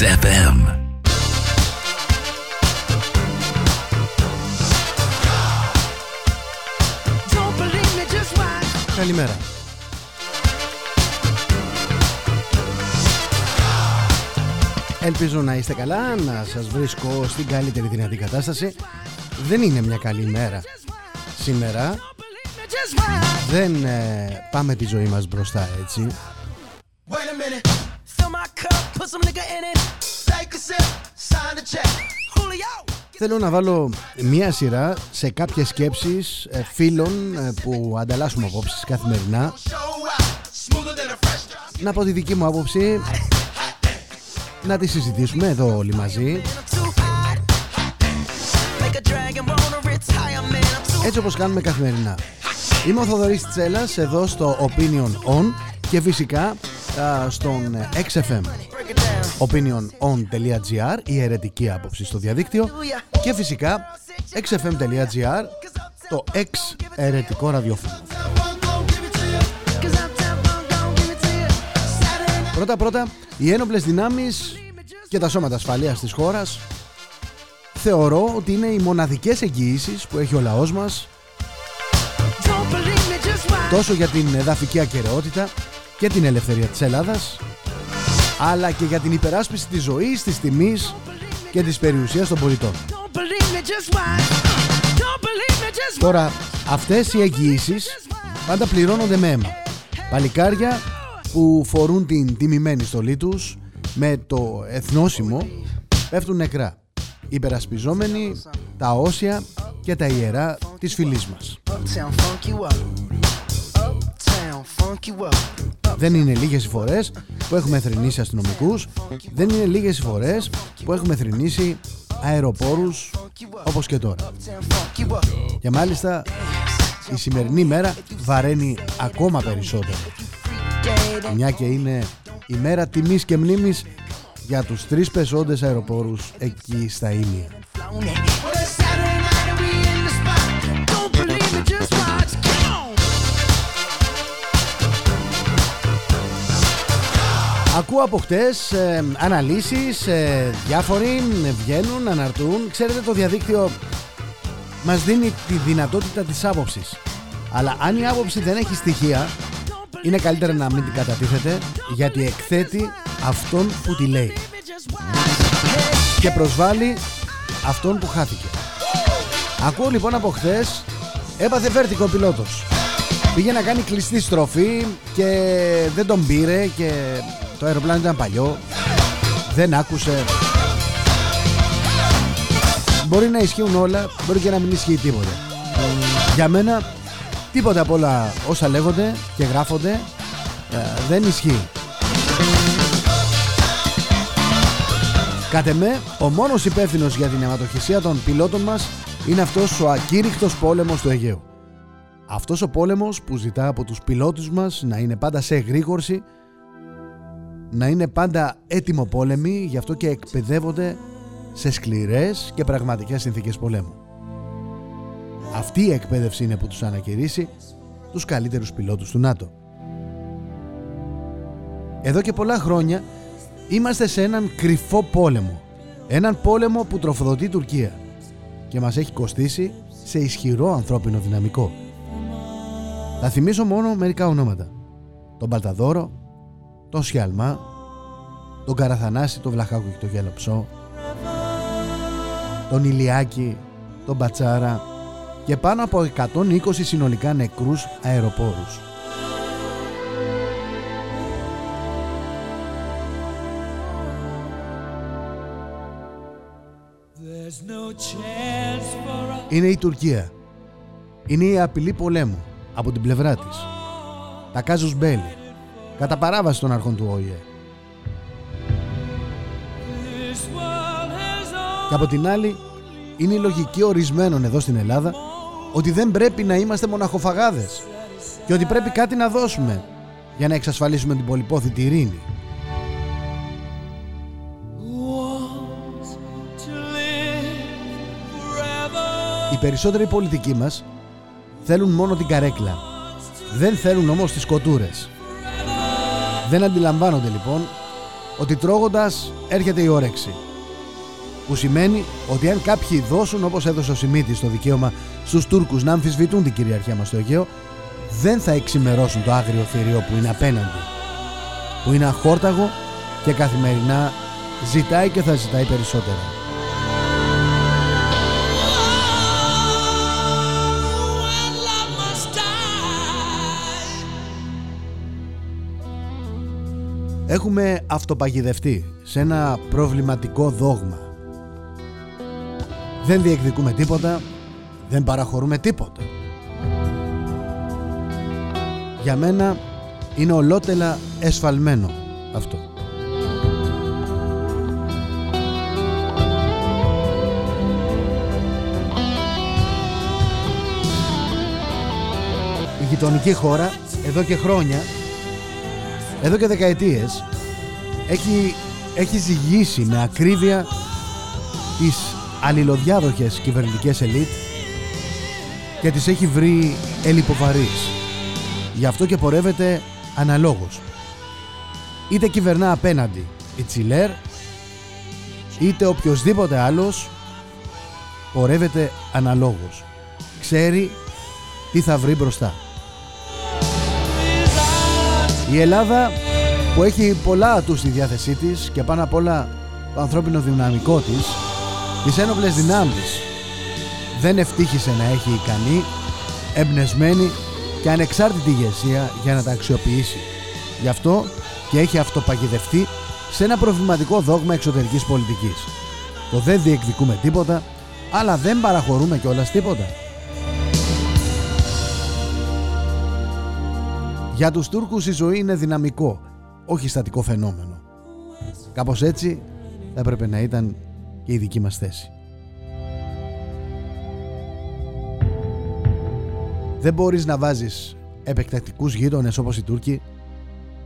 FM. Καλημέρα. Ελπίζω να είστε καλά, να σας βρίσκω στην καλύτερη δυνατή κατάσταση. Δεν είναι μια καλή μέρα σήμερα. Δεν ε, πάμε τη ζωή μας μπροστά έτσι. Θέλω να βάλω μία σειρά σε κάποιες σκέψεις ε, φίλων ε, που ανταλλάσσουμε απόψεις καθημερινά. Να πω τη δική μου άποψη, να τη συζητήσουμε εδώ όλοι μαζί. Έτσι όπως κάνουμε καθημερινά. Είμαι ο Θοδωρής Τσέλας εδώ στο Opinion On και φυσικά στον XFM opinionon.gr η αιρετική άποψη στο διαδίκτυο και φυσικά xfm.gr το ex αιρετικό ραδιόφωνο. Πρώτα πρώτα οι ένοπλες δυνάμεις και τα σώματα ασφαλείας της χώρας θεωρώ ότι είναι οι μοναδικές εγγυήσεις που έχει ο λαός μας τόσο για την εδαφική ακαιρεότητα και την ελευθερία της Ελλάδας αλλά και για την υπεράσπιση της ζωής, της τιμής και της περιουσίας των πολιτών. Τώρα, αυτές οι εγγυήσεις πάντα πληρώνονται με αίμα. Παλικάρια που φορούν την τιμημένη στολή τους με το εθνόσημο πέφτουν νεκρά υπερασπιζόμενοι τα όσια και τα ιερά της φυλής μας. Δεν είναι λίγες οι φορές που έχουμε θρυνήσει αστυνομικούς. Δεν είναι λίγες οι φορές που έχουμε θρυνήσει αεροπόρους όπως και τώρα. Και μάλιστα η σημερινή μέρα βαραίνει ακόμα περισσότερο. Μια και είναι η μέρα τιμής και μνήμης για τους τρεις πεσόντες αεροπόρους εκεί στα Ήλια Ακούω από χτες ε, αναλύσεις, ε, διάφοροι βγαίνουν, αναρτούν. Ξέρετε το διαδίκτυο μας δίνει τη δυνατότητα της άποψης. Αλλά αν η άποψη δεν έχει στοιχεία, είναι καλύτερα να μην την κατατίθεται γιατί εκθέτει αυτόν που τη λέει. Και προσβάλλει αυτόν που χάθηκε. Ακούω λοιπόν από χθε έπαθε βέρτικο ο πιλότος. Πήγε να κάνει κλειστή στροφή και δεν τον πήρε και το αεροπλάνο ήταν παλιό. Δεν άκουσε. Μπορεί να ισχύουν όλα Μπορεί και να μην ισχύει τίποτα Για μένα τίποτα από όλα όσα λέγονται και γράφονται ε, δεν ισχύει. Κατ' εμέ, ο μόνος υπεύθυνος για την αιματοχυσία των πιλότων μας είναι αυτός ο ακήρυκτος πόλεμος του Αιγαίου. Αυτός ο πόλεμος που ζητά από τους πιλότους μας να είναι πάντα σε εγρήγορση να είναι πάντα έτοιμο πόλεμοι, γι' αυτό και εκπαιδεύονται σε σκληρές και πραγματικές συνθήκες πολέμου. Αυτή η εκπαίδευση είναι που τους ανακηρύσει τους καλύτερους πιλότους του ΝΑΤΟ. Εδώ και πολλά χρόνια είμαστε σε έναν κρυφό πόλεμο. Έναν πόλεμο που τροφοδοτεί η Τουρκία και μας έχει κοστίσει σε ισχυρό ανθρώπινο δυναμικό. Θα θυμίσω μόνο μερικά ονόματα. Τον Παλταδόρο, το Σιαλμά, τον Καραθανάση, τον Βλαχάκο και τον Γελοψό, τον Ηλιάκη, τον Μπατσάρα και πάνω από 120 συνολικά νεκρούς αεροπόρους. Είναι η Τουρκία. Είναι η απειλή πολέμου από την πλευρά της. Τα κάζους μπέλη. Κατά παράβαση των αρχών του ΟΗΕ. Και από την άλλη είναι η λογική ορισμένων εδώ στην Ελλάδα ότι δεν πρέπει να είμαστε μοναχοφαγάδες και ότι πρέπει κάτι να δώσουμε για να εξασφαλίσουμε την πολυπόθητη ειρήνη. Οι περισσότεροι πολιτικοί μας θέλουν μόνο την καρέκλα. Δεν θέλουν όμως τις κοτούρες. Δεν αντιλαμβάνονται λοιπόν ότι τρώγοντας έρχεται η όρεξη. Που σημαίνει ότι αν κάποιοι δώσουν όπως έδωσε ο Σιμίτης το δικαίωμα στους Τούρκους να αμφισβητούν την κυριαρχία μας στο Αιγαίο δεν θα εξημερώσουν το άγριο θηρίο που είναι απέναντι που είναι αχόρταγο και καθημερινά ζητάει και θα ζητάει περισσότερα. Έχουμε αυτοπαγιδευτεί σε ένα προβληματικό δόγμα. Δεν διεκδικούμε τίποτα, δεν παραχωρούμε τίποτα. Για μένα είναι ολότελα εσφαλμένο αυτό. Η γειτονική χώρα εδώ και χρόνια, εδώ και δεκαετίες έχει, έχει ζυγίσει με ακρίβεια τις αλληλοδιάδοχες κυβερνητικές ελίτ και τις έχει βρει ελιποβαρείς. Γι' αυτό και πορεύεται αναλόγως. Είτε κυβερνά απέναντι η Τσιλέρ, είτε οποιοδήποτε άλλος πορεύεται αναλόγως. Ξέρει τι θα βρει μπροστά. Η Ελλάδα που έχει πολλά ατούς στη διάθεσή της και πάνω απ' όλα το ανθρώπινο δυναμικό της, τις ένοπλες δυνάμεις δεν ευτύχησε να έχει ικανή, εμπνεσμένη και ανεξάρτητη ηγεσία για να τα αξιοποιήσει. Γι' αυτό και έχει αυτοπαγιδευτεί σε ένα προβληματικό δόγμα εξωτερικής πολιτικής. Το δεν διεκδικούμε τίποτα, αλλά δεν παραχωρούμε κιόλας τίποτα. Για τους Τούρκους η ζωή είναι δυναμικό, όχι στατικό φαινόμενο. Κάπως έτσι θα έπρεπε να ήταν και η δική μας θέση. Δεν μπορείς να βάζεις επεκτατικούς γείτονες όπως οι Τούρκοι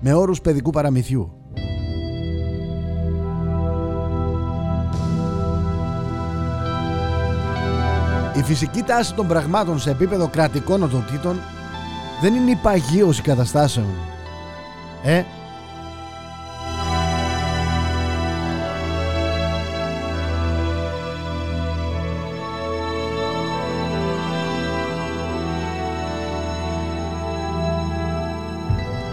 με όρους παιδικού παραμυθιού. Η φυσική τάση των πραγμάτων σε επίπεδο κρατικών οντοτήτων δεν είναι η παγίωση καταστάσεων. Ε,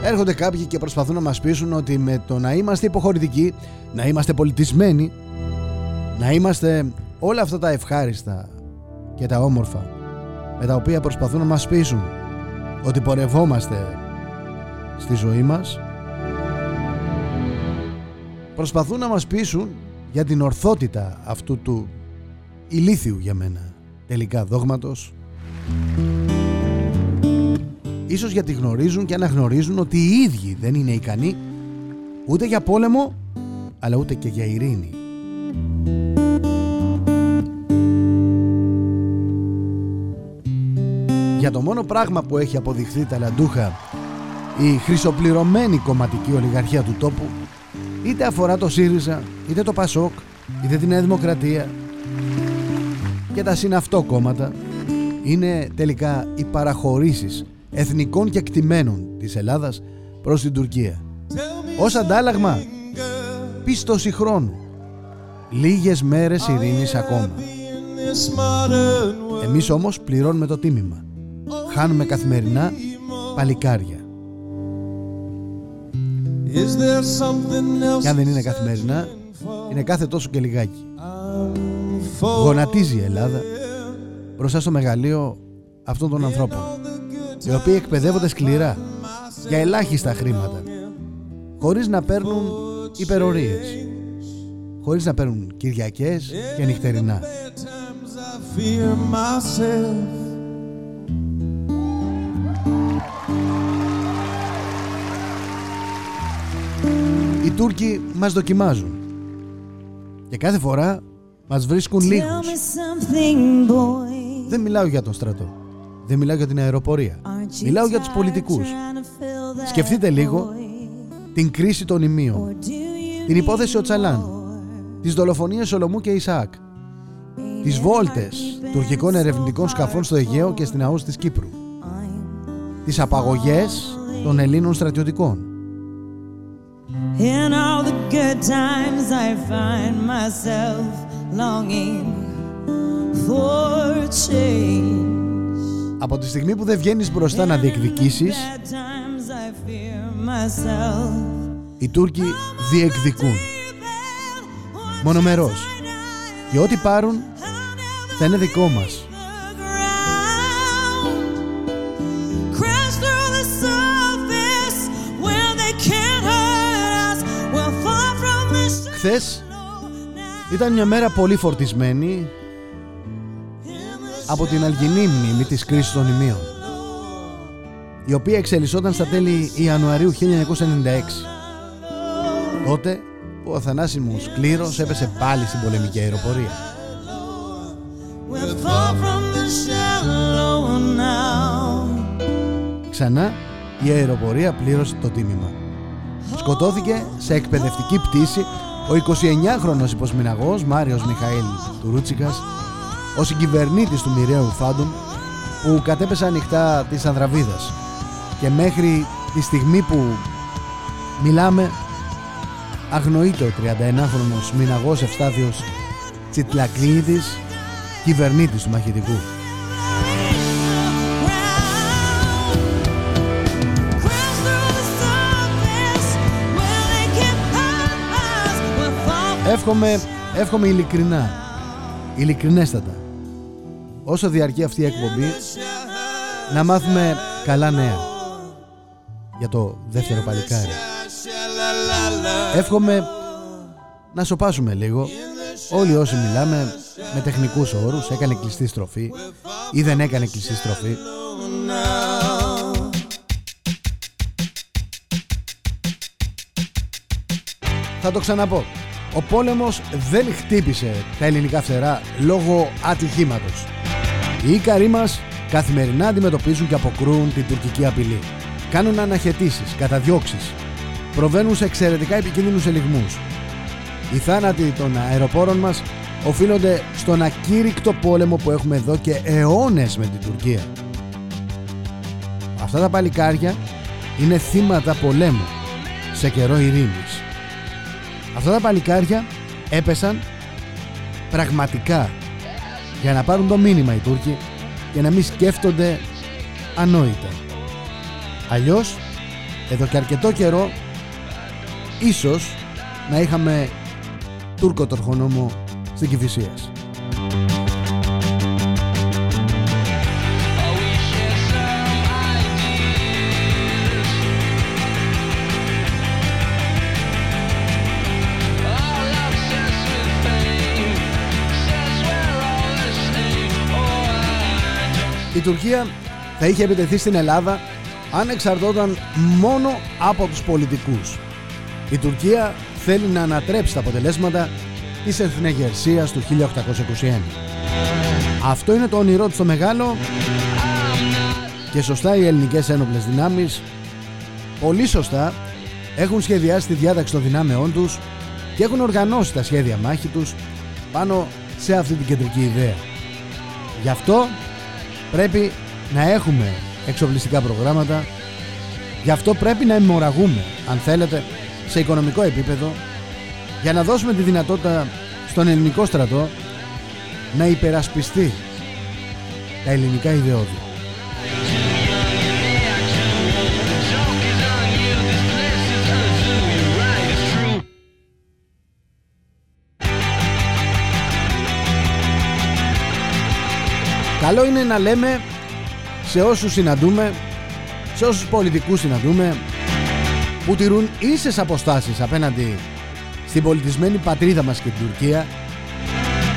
Έρχονται κάποιοι και προσπαθούν να μας πείσουν ότι με το να είμαστε υποχωρητικοί, να είμαστε πολιτισμένοι, να είμαστε όλα αυτά τα ευχάριστα και τα όμορφα με τα οποία προσπαθούν να μας πείσουν ότι πορευόμαστε στη ζωή μας προσπαθούν να μας πείσουν για την ορθότητα αυτού του ηλίθιου για μένα τελικά δόγματος Ίσως γιατί γνωρίζουν και αναγνωρίζουν ότι οι ίδιοι δεν είναι ικανοί ούτε για πόλεμο αλλά ούτε και για ειρήνη. Για το μόνο πράγμα που έχει αποδειχθεί ταλαντούχα η χρυσοπληρωμένη κομματική ολιγαρχία του τόπου είτε αφορά το ΣΥΡΙΖΑ, είτε το ΠΑΣΟΚ, είτε την Νέα Δημοκρατία και τα συναυτό κόμματα είναι τελικά οι παραχωρήσεις εθνικών και κτημένων της Ελλάδας προς την Τουρκία. Ως αντάλλαγμα, πίστοση χρόνου. Λίγες μέρες ειρήνης ακόμα. Εμείς όμως πληρώνουμε το τίμημα. Χάνουμε καθημερινά παλικάρια. Και αν δεν είναι καθημερινά, είναι κάθε τόσο και λιγάκι. Γονατίζει η Ελλάδα μπροστά στο μεγαλείο αυτών των ανθρώπων οι οποίοι εκπαιδεύονται σκληρά για ελάχιστα χρήματα χωρίς να παίρνουν υπερορίες χωρίς να παίρνουν Κυριακές και νυχτερινά Τούρκοι μας δοκιμάζουν και κάθε φορά μας βρίσκουν λίγους Δεν μιλάω για τον στρατό δεν μιλάω για την αεροπορία. Μιλάω για τους πολιτικούς. Σκεφτείτε λίγο την κρίση των ημείων. Την υπόθεση Οτσαλάν. Τις δολοφονίες Σολομού και Ισαάκ. Τις βόλτες τουρκικών ερευνητικών σκαφών στο Αιγαίο και στην ΑΟΣ της Κύπρου. Τις απαγωγές των Ελλήνων στρατιωτικών. Good times I find myself longing for change. Από τη στιγμή που δεν βγαίνεις μπροστά να διεκδικήσεις οι Τούρκοι διεκδικούν. Μονομερός. και ό,τι πάρουν θα είναι δικό μας Χθες. Ήταν μια μέρα πολύ φορτισμένη από την αλγινή μνήμη της κρίσης των ημείων η οποία εξελισσόταν στα τέλη Ιανουαρίου 1996 τότε που ο Αθανάσιμος Κλήρος έπεσε πάλι στην πολεμική αεροπορία. Ξανά η αεροπορία πλήρωσε το τίμημα. Σκοτώθηκε σε εκπαιδευτική πτήση ο 29χρονος υποσμηναγός Μάριος Μιχαήλ Τουρούτσικας ο συγκυβερνήτης του μοιραίου Φάντομ που κατέπεσε ανοιχτά της Ανδραβίδας και μέχρι τη στιγμή που μιλάμε αγνοείται ο 31χρονος μηναγός Ευστάθιος Τσιτλακλίδης κυβερνήτης του μαχητικού. Εύχομαι, εύχομαι ειλικρινά, ειλικρινέστατα, όσο διαρκεί αυτή η εκπομπή, να μάθουμε καλά νέα για το δεύτερο παλικάρι. Εύχομαι να σοπάσουμε λίγο. Όλοι όσοι μιλάμε με τεχνικούς όρους έκανε κλειστή στροφή ή δεν έκανε κλειστή στροφή. Θα το ξαναπώ ο πόλεμος δεν χτύπησε τα ελληνικά φτερά λόγω ατυχήματος. Οι Ίκαροι μας καθημερινά αντιμετωπίζουν και αποκρούν την τουρκική απειλή. Κάνουν αναχαιτήσεις, καταδιώξεις. Προβαίνουν σε εξαιρετικά επικίνδυνους ελιγμούς. Οι θάνατοι των αεροπόρων μας οφείλονται στον ακήρυκτο πόλεμο που έχουμε εδώ και αιώνες με την Τουρκία. Αυτά τα παλικάρια είναι θύματα πολέμου σε καιρό ειρήνης. Αυτά τα παλικάρια έπεσαν πραγματικά για να πάρουν το μήνυμα οι Τούρκοι και να μην σκέφτονται ανόητα. Αλλιώς, εδώ και αρκετό καιρό, ίσως να είχαμε Τούρκο τορχονόμο στην Κηφισίας. Τουρκία θα είχε επιτεθεί στην Ελλάδα αν εξαρτώταν μόνο από τους πολιτικούς. Η Τουρκία θέλει να ανατρέψει τα αποτελέσματα της εθνεγερσίας του 1821. Αυτό είναι το όνειρό του στο μεγάλο και σωστά οι ελληνικές ένοπλες δυνάμεις πολύ σωστά έχουν σχεδιάσει τη διάταξη των δυνάμεών τους και έχουν οργανώσει τα σχέδια μάχη τους πάνω σε αυτή την κεντρική ιδέα. Γι' αυτό πρέπει να έχουμε εξοπλιστικά προγράμματα γι' αυτό πρέπει να αιμορραγούμε αν θέλετε σε οικονομικό επίπεδο για να δώσουμε τη δυνατότητα στον ελληνικό στρατό να υπερασπιστεί τα ελληνικά ιδεώδη. Καλό είναι να λέμε σε όσους συναντούμε, σε όσους πολιτικούς συναντούμε που τηρούν ίσες αποστάσεις απέναντι στην πολιτισμένη πατρίδα μας και την Τουρκία.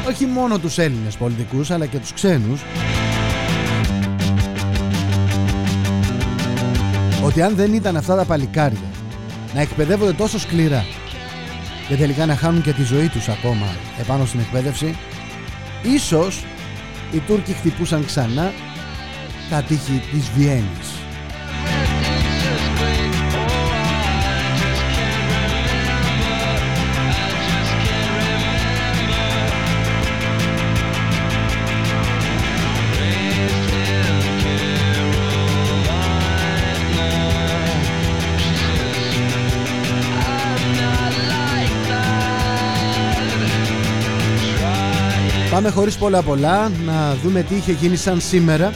Όχι μόνο τους Έλληνες πολιτικούς αλλά και τους ξένους. Ότι αν δεν ήταν αυτά τα παλικάρια να εκπαιδεύονται τόσο σκληρά και τελικά να χάνουν και τη ζωή τους ακόμα επάνω στην εκπαίδευση ίσως οι Τούρκοι χτυπούσαν ξανά τα τείχη της Βιέννης. Πάμε χωρίς πολλά πολλά να δούμε τι είχε γίνει σαν σήμερα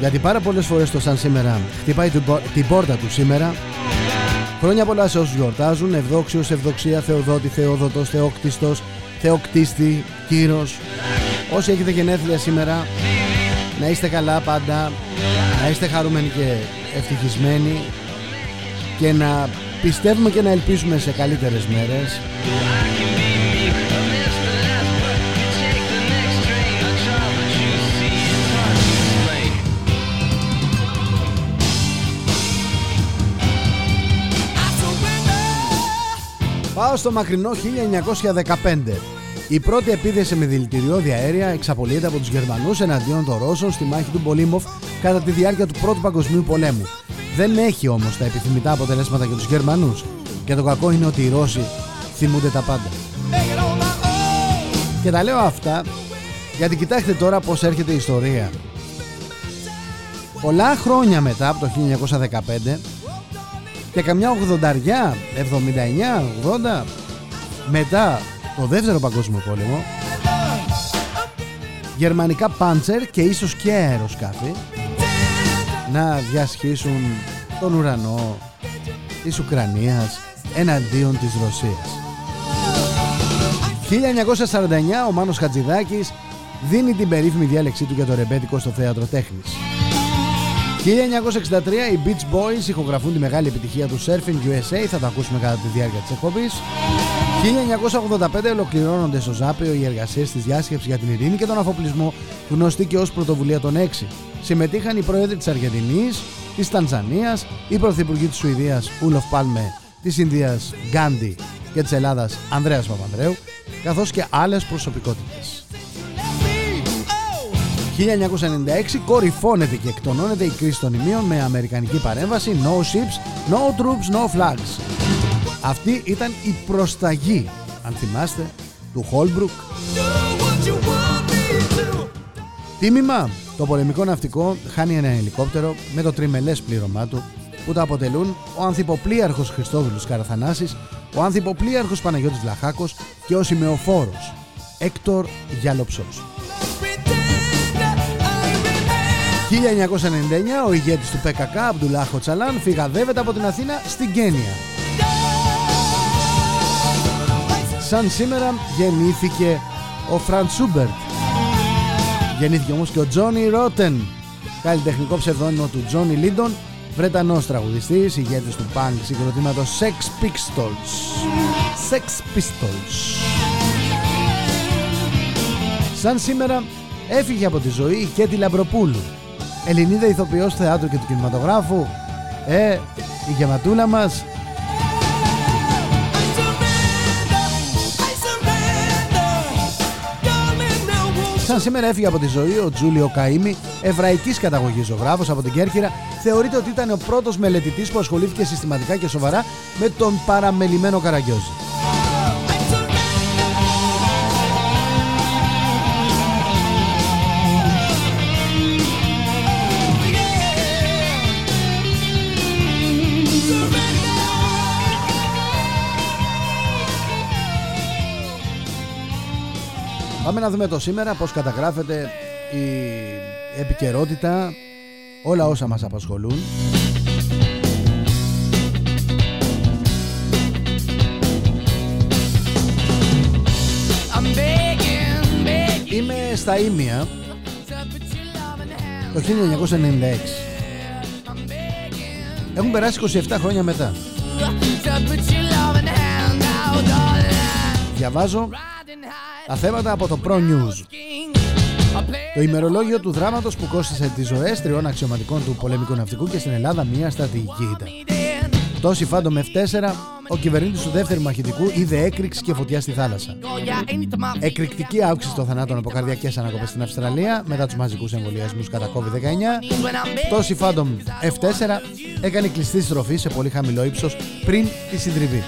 γιατί πάρα πολλές φορές το σαν σήμερα χτυπάει την πόρτα του σήμερα. Χρόνια πολλά σε όσους γιορτάζουν Ευδόξιος, Ευδοξία, Θεοδότη, Θεόδοτος, Θεόκτιστος, Θεοκτίστη, Κύρος. Όσοι έχετε γενέθλια σήμερα να είστε καλά πάντα να είστε χαρούμενοι και ευτυχισμένοι και να πιστεύουμε και να ελπίζουμε σε καλύτερες μέρες Πάω στο μακρινό 1915. Η πρώτη επίθεση με δηλητηριώδη αέρια εξαπολύεται από τους Γερμανούς εναντίον των Ρώσων στη μάχη του Πολύμοφ κατά τη διάρκεια του Πρώτου Παγκοσμίου Πολέμου. Δεν έχει όμως τα επιθυμητά αποτελέσματα για τους Γερμανούς και το κακό είναι ότι οι Ρώσοι θυμούνται τα πάντα. Και τα λέω αυτά γιατί κοιτάξτε τώρα πως έρχεται η ιστορία. Πολλά χρόνια μετά από το 1915 και καμιά 80, 79, 80 μετά το δεύτερο παγκόσμιο πόλεμο. Γερμανικά πάντσερ και ίσως και αεροσκάφη να διασχίσουν τον ουρανό της Ουκρανίας εναντίον της Ρωσίας. 1949 ο Μάνος Χατζηδάκης δίνει την περίφημη διάλεξή του για το ρεμπέτικο στο θέατρο τέχνης 1963 οι Beach Boys ηχογραφούν τη μεγάλη επιτυχία του Surfing USA, θα το ακούσουμε κατά τη διάρκεια της εκπομπής. 1985 ολοκληρώνονται στο Ζάπιο οι εργασίες της διάσκεψης για την ειρήνη και τον αφοπλισμό, γνωστή και ως πρωτοβουλία των 6. Συμμετείχαν οι πρόεδροι της Αργεντινής, της Τανζανίας, οι πρωθυπουργοί της Σουηδίας Ούλοφ Πάλμε, της Ινδίας Γκάντι και της Ελλάδας Ανδρέας Παπανδρέου, καθώς και άλλες προσωπικότητες. 1996 κορυφώνεται και εκτονώνεται η κρίση των Ιμίων με αμερικανική παρέμβαση No ships, no troops, no flags. Αυτή ήταν η προσταγή, αν θυμάστε, του Χόλμπρουκ. Τίμημα, το πολεμικό ναυτικό χάνει ένα ελικόπτερο με το τριμελές πλήρωμά του που το αποτελούν ο ανθυποπλίαρχος Χριστόδουλος Καραθανάσης, ο ανθυποπλίαρχος Παναγιώτης Βλαχάκος και ο σημεοφόρος Έκτορ Γιαλοψός. 1999 ο ηγέτης του ΠΚΚ, Αμπντουλάχ Οτσαλάν, φυγαδεύεται από την Αθήνα στην Κένια. Σαν σήμερα γεννήθηκε ο Φραντς Σούμπερτ. Γεννήθηκε όμως και ο Τζόνι Ρότεν, καλλιτεχνικό ψευδόνυμο του Τζόνι Λάιντον, Βρετανός τραγουδιστής, ηγέτης του πανκ συγκροτήματος Sex Pistols. Sex Pistols. Σαν σήμερα έφυγε από τη ζωή η Κέτη Λαμπροπούλου, Ελληνίδα ηθοποιός θεάτρου και του κινηματογράφου. Ε, η γεματούλα μας. Σαν σήμερα έφυγε από τη ζωή ο Τζούλιο Καΐμι, εβραϊκής καταγωγής ζωγράφος από την Κέρκυρα, θεωρείται ότι ήταν ο πρώτος μελετητής που ασχολήθηκε συστηματικά και σοβαρά με τον παραμελημένο Καραγκιόζη. Πάμε να δούμε το σήμερα πώς καταγράφεται η επικαιρότητα, όλα όσα μας απασχολούν. Είμαι στα Ήμια το 1996. Έχουν περάσει 27 χρόνια μετά. Διαβάζω τα θέματα από το Pro News. Το ημερολόγιο του δράματος που κόστησε τις ζωές τριών αξιωματικών του πολεμικού ναυτικού και στην Ελλάδα μια στρατηγική ήταν. Τόση φάντο με F4, ο κυβερνήτης του δεύτερου μαχητικού είδε έκρηξη και φωτιά στη θάλασσα. Εκρηκτική αύξηση των θανάτων από καρδιακές ανακοπές στην Αυστραλία μετά τους μαζικούς εμβολιασμούς κατά COVID-19. Τόση φάντο F4 έκανε κλειστή στροφή σε πολύ χαμηλό ύψος πριν τη συντριβή.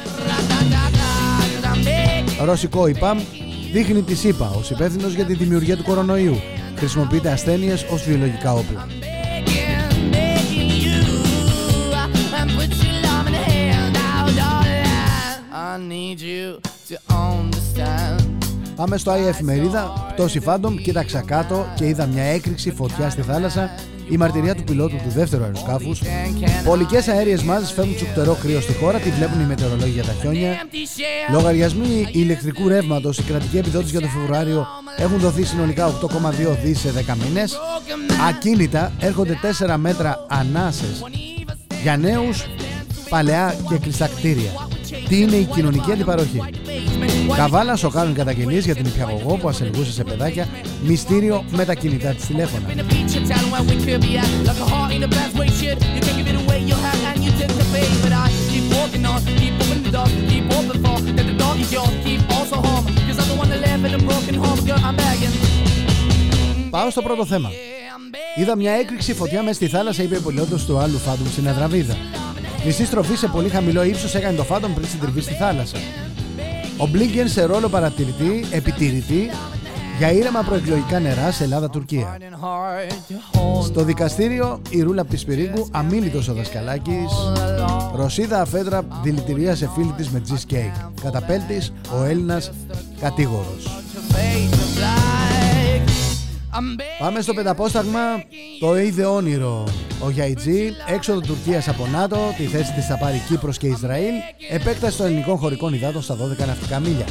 Ρωσικό ΙΠΑΜ δείχνει τη ΣΥΠΑ ως υπεύθυνος για τη δημιουργία του κορονοϊού. Χρησιμοποιείται ασθένειες ως βιολογικά όπλα. Πάμε στο ΑΕ εφημερίδα, πτώση Phantom, κοίταξα κάτω και είδα μια έκρηξη φωτιά στη θάλασσα. Η μαρτυρία του πιλότου του δεύτερου αεροσκάφους. Πολικές αέριες μάζες φέρνουν τσουκτερό κρύο στη χώρα, τη βλέπουν οι μετεωρολόγοι για τα χιόνια. Λογαριασμοί ηλεκτρικού ρεύματος, η κρατική επιδότηση για το Φεβρουάριο έχουν δοθεί συνολικά 8,2 δις σε 10 μήνες. Ακίνητα έρχονται 4 μέτρα ανάσες για νέους, παλαιά και κλειστά κτίρια. Τι είναι η κοινωνική αντιπαροχή; Καβάλα σοκάρουν καταγγελίες για την υπηαγωγό που ασελγούσε σε παιδάκια μυστήριο με τα κινητά της τηλέφωνα. Πάω στο πρώτο θέμα. Είδα μια έκρηξη φωτιά μέσα στη θάλασσα, είπε ο πιλότος του άλλου Φάντομ στην Ανδραβίδα. Μισή στροφή σε πολύ χαμηλό ύψος έκανε το Φάντομ πριν συντριβεί στη θάλασσα. Ο Μπλίνκεν σε ρόλο παρατηρητή, επιτηρητή για ήρεμα προεκλογικά νερά σε Ελλάδα-Τουρκία. Στο δικαστήριο η Ρούλα Πισπυρίγκου, αμίλητος ο Δασκαλάκης, Ρωσίδα αφέντρα δηλητηρίασε φίλη της με cheesecake. Καταπέλτης ο Έλληνας κατήγορος. Πάμε στο πενταπόσταγμα. Το είδε όνειρο Ο Γιαϊτζή έξοδο Τουρκίας από ΝΑΤΟ Τη θέση της θα πάρει Κύπρος και Ισραήλ. Επέκταση των ελληνικών χωρικών υδάτων στα 12 ναυτικά μίλια.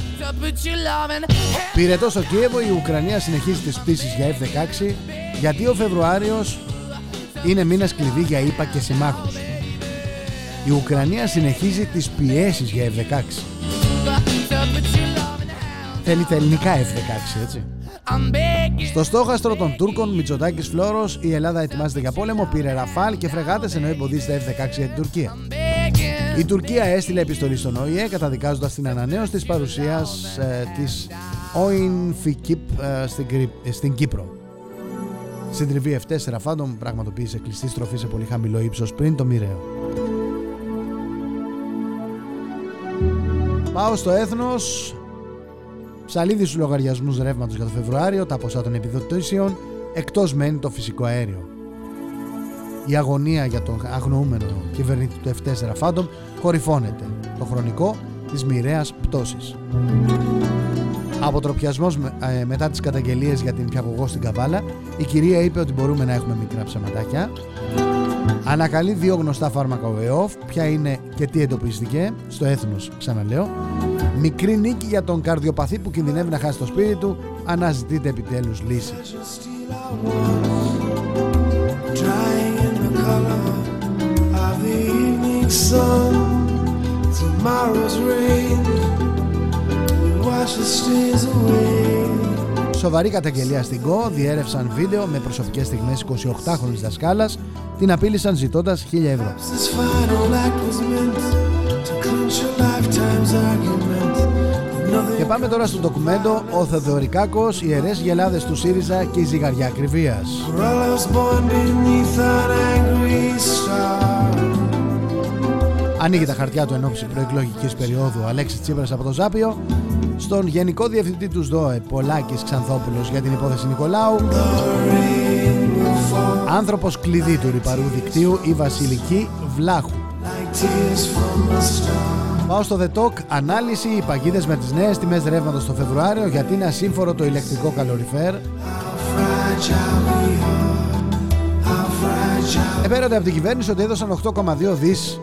Πυρετό στο Κίεβο Η Ουκρανία συνεχίζει τις πτήσεις για F-16 Γιατί ο Φεβρουάριος Είναι μήνας κλειδί για ΙΠΑ και συμμάχους. Η Ουκρανία συνεχίζει τις πιέσεις για F-16. Θέλει τα ελληνικά F-16 έτσι στο στόχαστρο των Τούρκων, Μητσοτάκης Φλόρος, η Ελλάδα ετοιμάζεται για πόλεμο, πήρε ραφάλ και φρεγάτες ενώ εμποδίζει F-16 για την Τουρκία. Η Τουρκία έστειλε επιστολή στον ΟΗΕ καταδικάζοντας την ανανέωση της παρουσίας ε, της ΟΙΝΦΙΚΙΠ ε, στην, ε, στην Κύπρο. Συντριβή F4 Phantom πραγματοποίησε κλειστή στροφή σε πολύ χαμηλό ύψος πριν το μοιραίο. Πάω στο έθνος Ψαλίδι στους λογαριασμούς ρεύματος για το Φεβρουάριο, τα ποσά των επιδοτήσεων, εκτός μένει το φυσικό αέριο. Η αγωνία για τον αγνοούμενο κυβερνήτη του F4 Phantom κορυφώνεται. Το χρονικό της μοιραίας πτώσης. Αποτροπιασμός ε, μετά τις καταγγελίες για την πιαγωγό στην Καβάλα, η κυρία είπε ότι μπορούμε να έχουμε μικρά ψαματάκια. Ανακαλεί δύο γνωστά φάρμακα ο ΕΟΦ, ποια είναι και τι εντοπίστηκε, στο έθνος ξαναλέω. Μικρή νίκη για τον καρδιοπαθή που κινδυνεύει να χάσει το σπίτι του, αναζητείται επιτέλους λύση. Σοβαρή καταγγελία στην ΚΟ, διέρευσαν βίντεο με προσωπικές στιγμές 28χρονης δασκάλας, την απείλησαν ζητώντας 1000 ευρώ. Και πάμε τώρα στο ντοκουμέντο «Ο Θεοδωρικάκος, οι αιρές γελάδες του ΣΥΡΙΖΑ και η ζυγαριά ακριβίας». Ανοίγει τα χαρτιά του ενόψη προεκλογικής περίοδου Αλέξης Τσίπρας από το Ζάπιο. Στον Γενικό Διευθυντή του ΣΔΟΕ Πολάκης Ξανθόπουλος για την υπόθεση Νικολάου. Άνθρωπος κλειδί του ρηπαρού δικτύου η Βασιλική Βλάχου Πάω στο The Talk. Ανάλυση οι παγίδες με τις νέες τιμές ρεύματος το Φεβρουάριο γιατί είναι ασύμφορο το ηλεκτρικό καλοριφέρ. Επέρονται από την κυβέρνηση ότι έδωσαν 8,2 δις.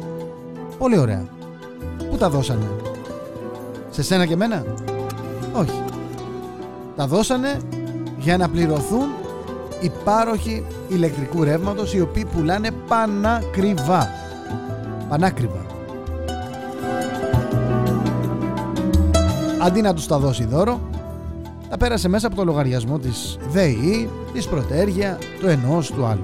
Πολύ ωραία. Πού τα δώσανε; Σε σένα και μένα. Όχι. Τα δώσανε για να πληρωθούν οι πάροχοι ηλεκτρικού ρεύματος οι οποίοι πουλάνε πανάκριβα. Πανάκριβα. αντί να τους τα δώσει δώρο, τα πέρασε μέσα από το λογαριασμό της ΔΕΗ, της Πρωτέργεια, του ενός του άλλου.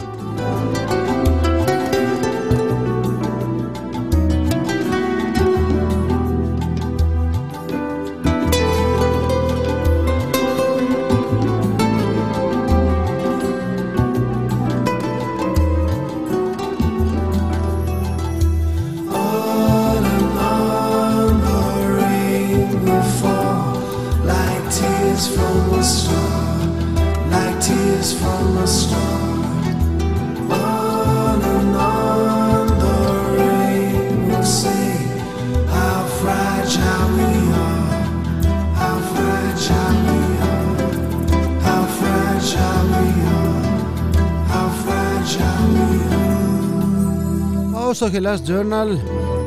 Στο Hellas Journal,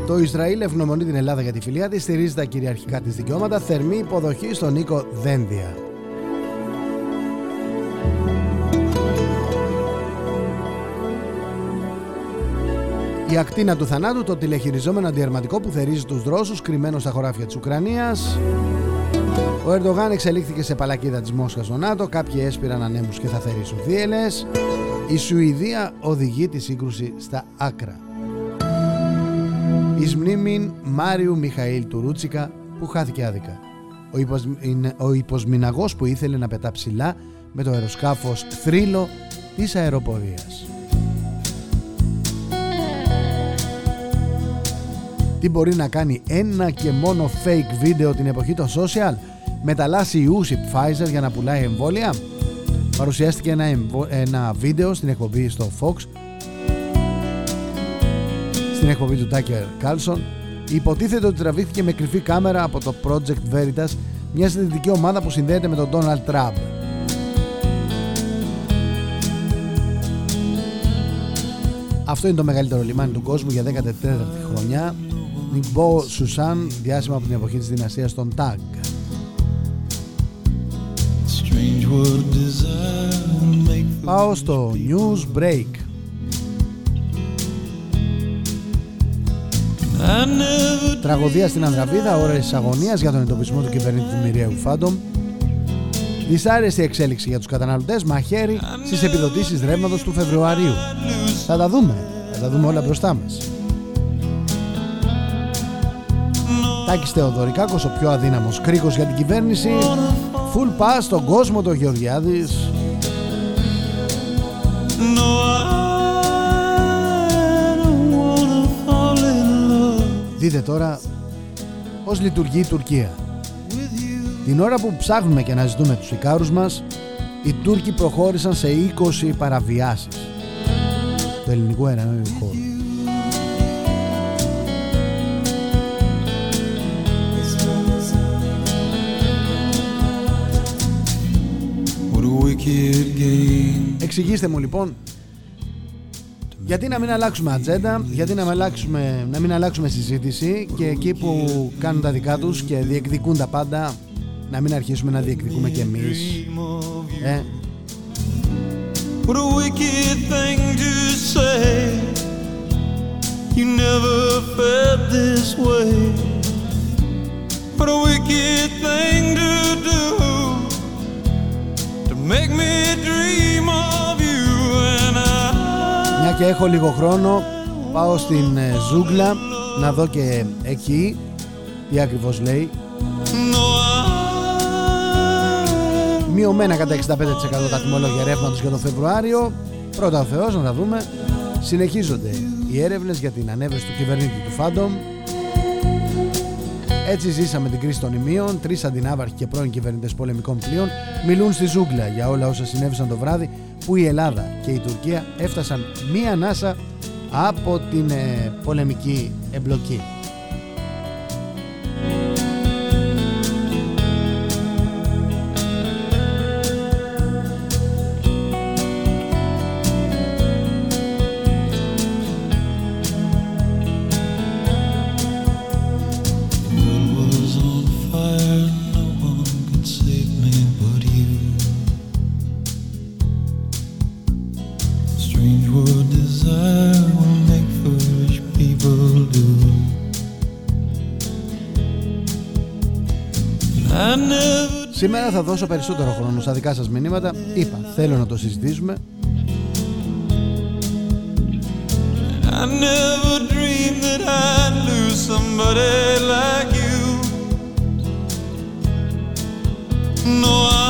το Ισραήλ ευγνωμονεί την Ελλάδα για τη φιλία της, στηρίζει τα κυριαρχικά της δικαιώματα, θερμή υποδοχή στον Νίκο Δένδια. Η ακτίνα του θανάτου, το τηλεχειριζόμενο αντιερματικό που θερίζει τους δρόσους κρυμμένο στα χωράφια της Ουκρανίας. Ο Ερντογάν εξελίχθηκε σε παλακίδα της Μόσχας στο ΝΑΤΟ, κάποιοι έσπηραν ανέμους και θα θερήσουν θύελες. Η Σουηδία οδηγεί τη σύγκρουση στα άκρα. Εις μνήμην Μάριου Μιχαήλ Τουρούτσικα που χάθηκε άδικα. Ο, υποσ... ο υποσμηναγός που ήθελε να πετά ψηλά με το αεροσκάφος θρύλο της αεροπορίας. Τι μπορεί να κάνει ένα και μόνο fake βίντεο την εποχή των social; Μεταλλάσσει ιούς η Pfizer για να πουλάει εμβόλια; Παρουσιάστηκε ένα, ένα βίντεο στην εκπομπή στο Fox στην εκπομπή του Tucker Carlson υποτίθεται ότι τραβήχθηκε με κρυφή κάμερα από το Project Veritas μια συνδετική ομάδα που συνδέεται με τον Donald Trump Αυτό είναι το μεγαλύτερο λιμάνι του κόσμου για 14η χρονιά Νιμπό Σουσάν, διάσημα από την εποχή της δυναστείας των Τάγκ. Πάω στο News Break. Τραγωδία στην Ανδραβίδα, ώρες αγωνίας για τον εντοπισμό του κυβερνήτη του Μοιραίου Φάντομ. Δυσάρεστη εξέλιξη για τους καταναλωτές, μαχαίρι στις επιδοτήσεις ρεύματος του Φεβρουαρίου. Θα τα δούμε, θα τα δούμε όλα μπροστά μας. Τάκης Θεοδωρικάκος, ο πιο αδύναμος κρίκος για την κυβέρνηση. Full pass στον κόσμο το Γεωργιάδης. Δείτε τώρα πώς λειτουργεί η Τουρκία. Την ώρα που ψάχνουμε και αναζητούμε τους Ικάρους μας, οι Τούρκοι προχώρησαν σε 20 παραβιάσεις του ελληνικού αερανόιου χώρου. Εξηγήστε μου λοιπόν γιατί να μην αλλάξουμε ατζέντα, γιατί να μην αλλάξουμε, να μην αλλάξουμε συζήτηση και εκεί που κάνουν τα δικά τους και διεκδικούν τα πάντα να μην αρχίσουμε να διεκδικούμε κι εμείς. Ε. What a wicked thing to say You never felt this way What a wicked thing to do Μια και έχω λίγο χρόνο Πάω στην ε, ζούγκλα Να δω και εκεί Τι ακριβώς λέει. Μειωμένα κατά 65% τα τιμολόγια ρεύματος για τον Φεβρουάριο. Πρώτα ο Θεός να τα δούμε Συνεχίζονται οι έρευνες για την ανέβρεση του κυβερνήτη του Φάντομ έτσι ζήσαμε την κρίση των ημείων. Τρεις αντινάβαρχοι και πρώην κυβερνητές πολεμικών πλοίων μιλούν στη ζούγκλα για όλα όσα συνέβησαν το βράδυ που η Ελλάδα και η Τουρκία έφτασαν μία ανάσα από την ε, πολεμική εμπλοκή. Σήμερα θα δώσω περισσότερο χρόνο στα δικά σας μηνύματα. Είπα, θέλω να το συζητήσουμε. I never dreamed that I'd lose somebody like you. No, I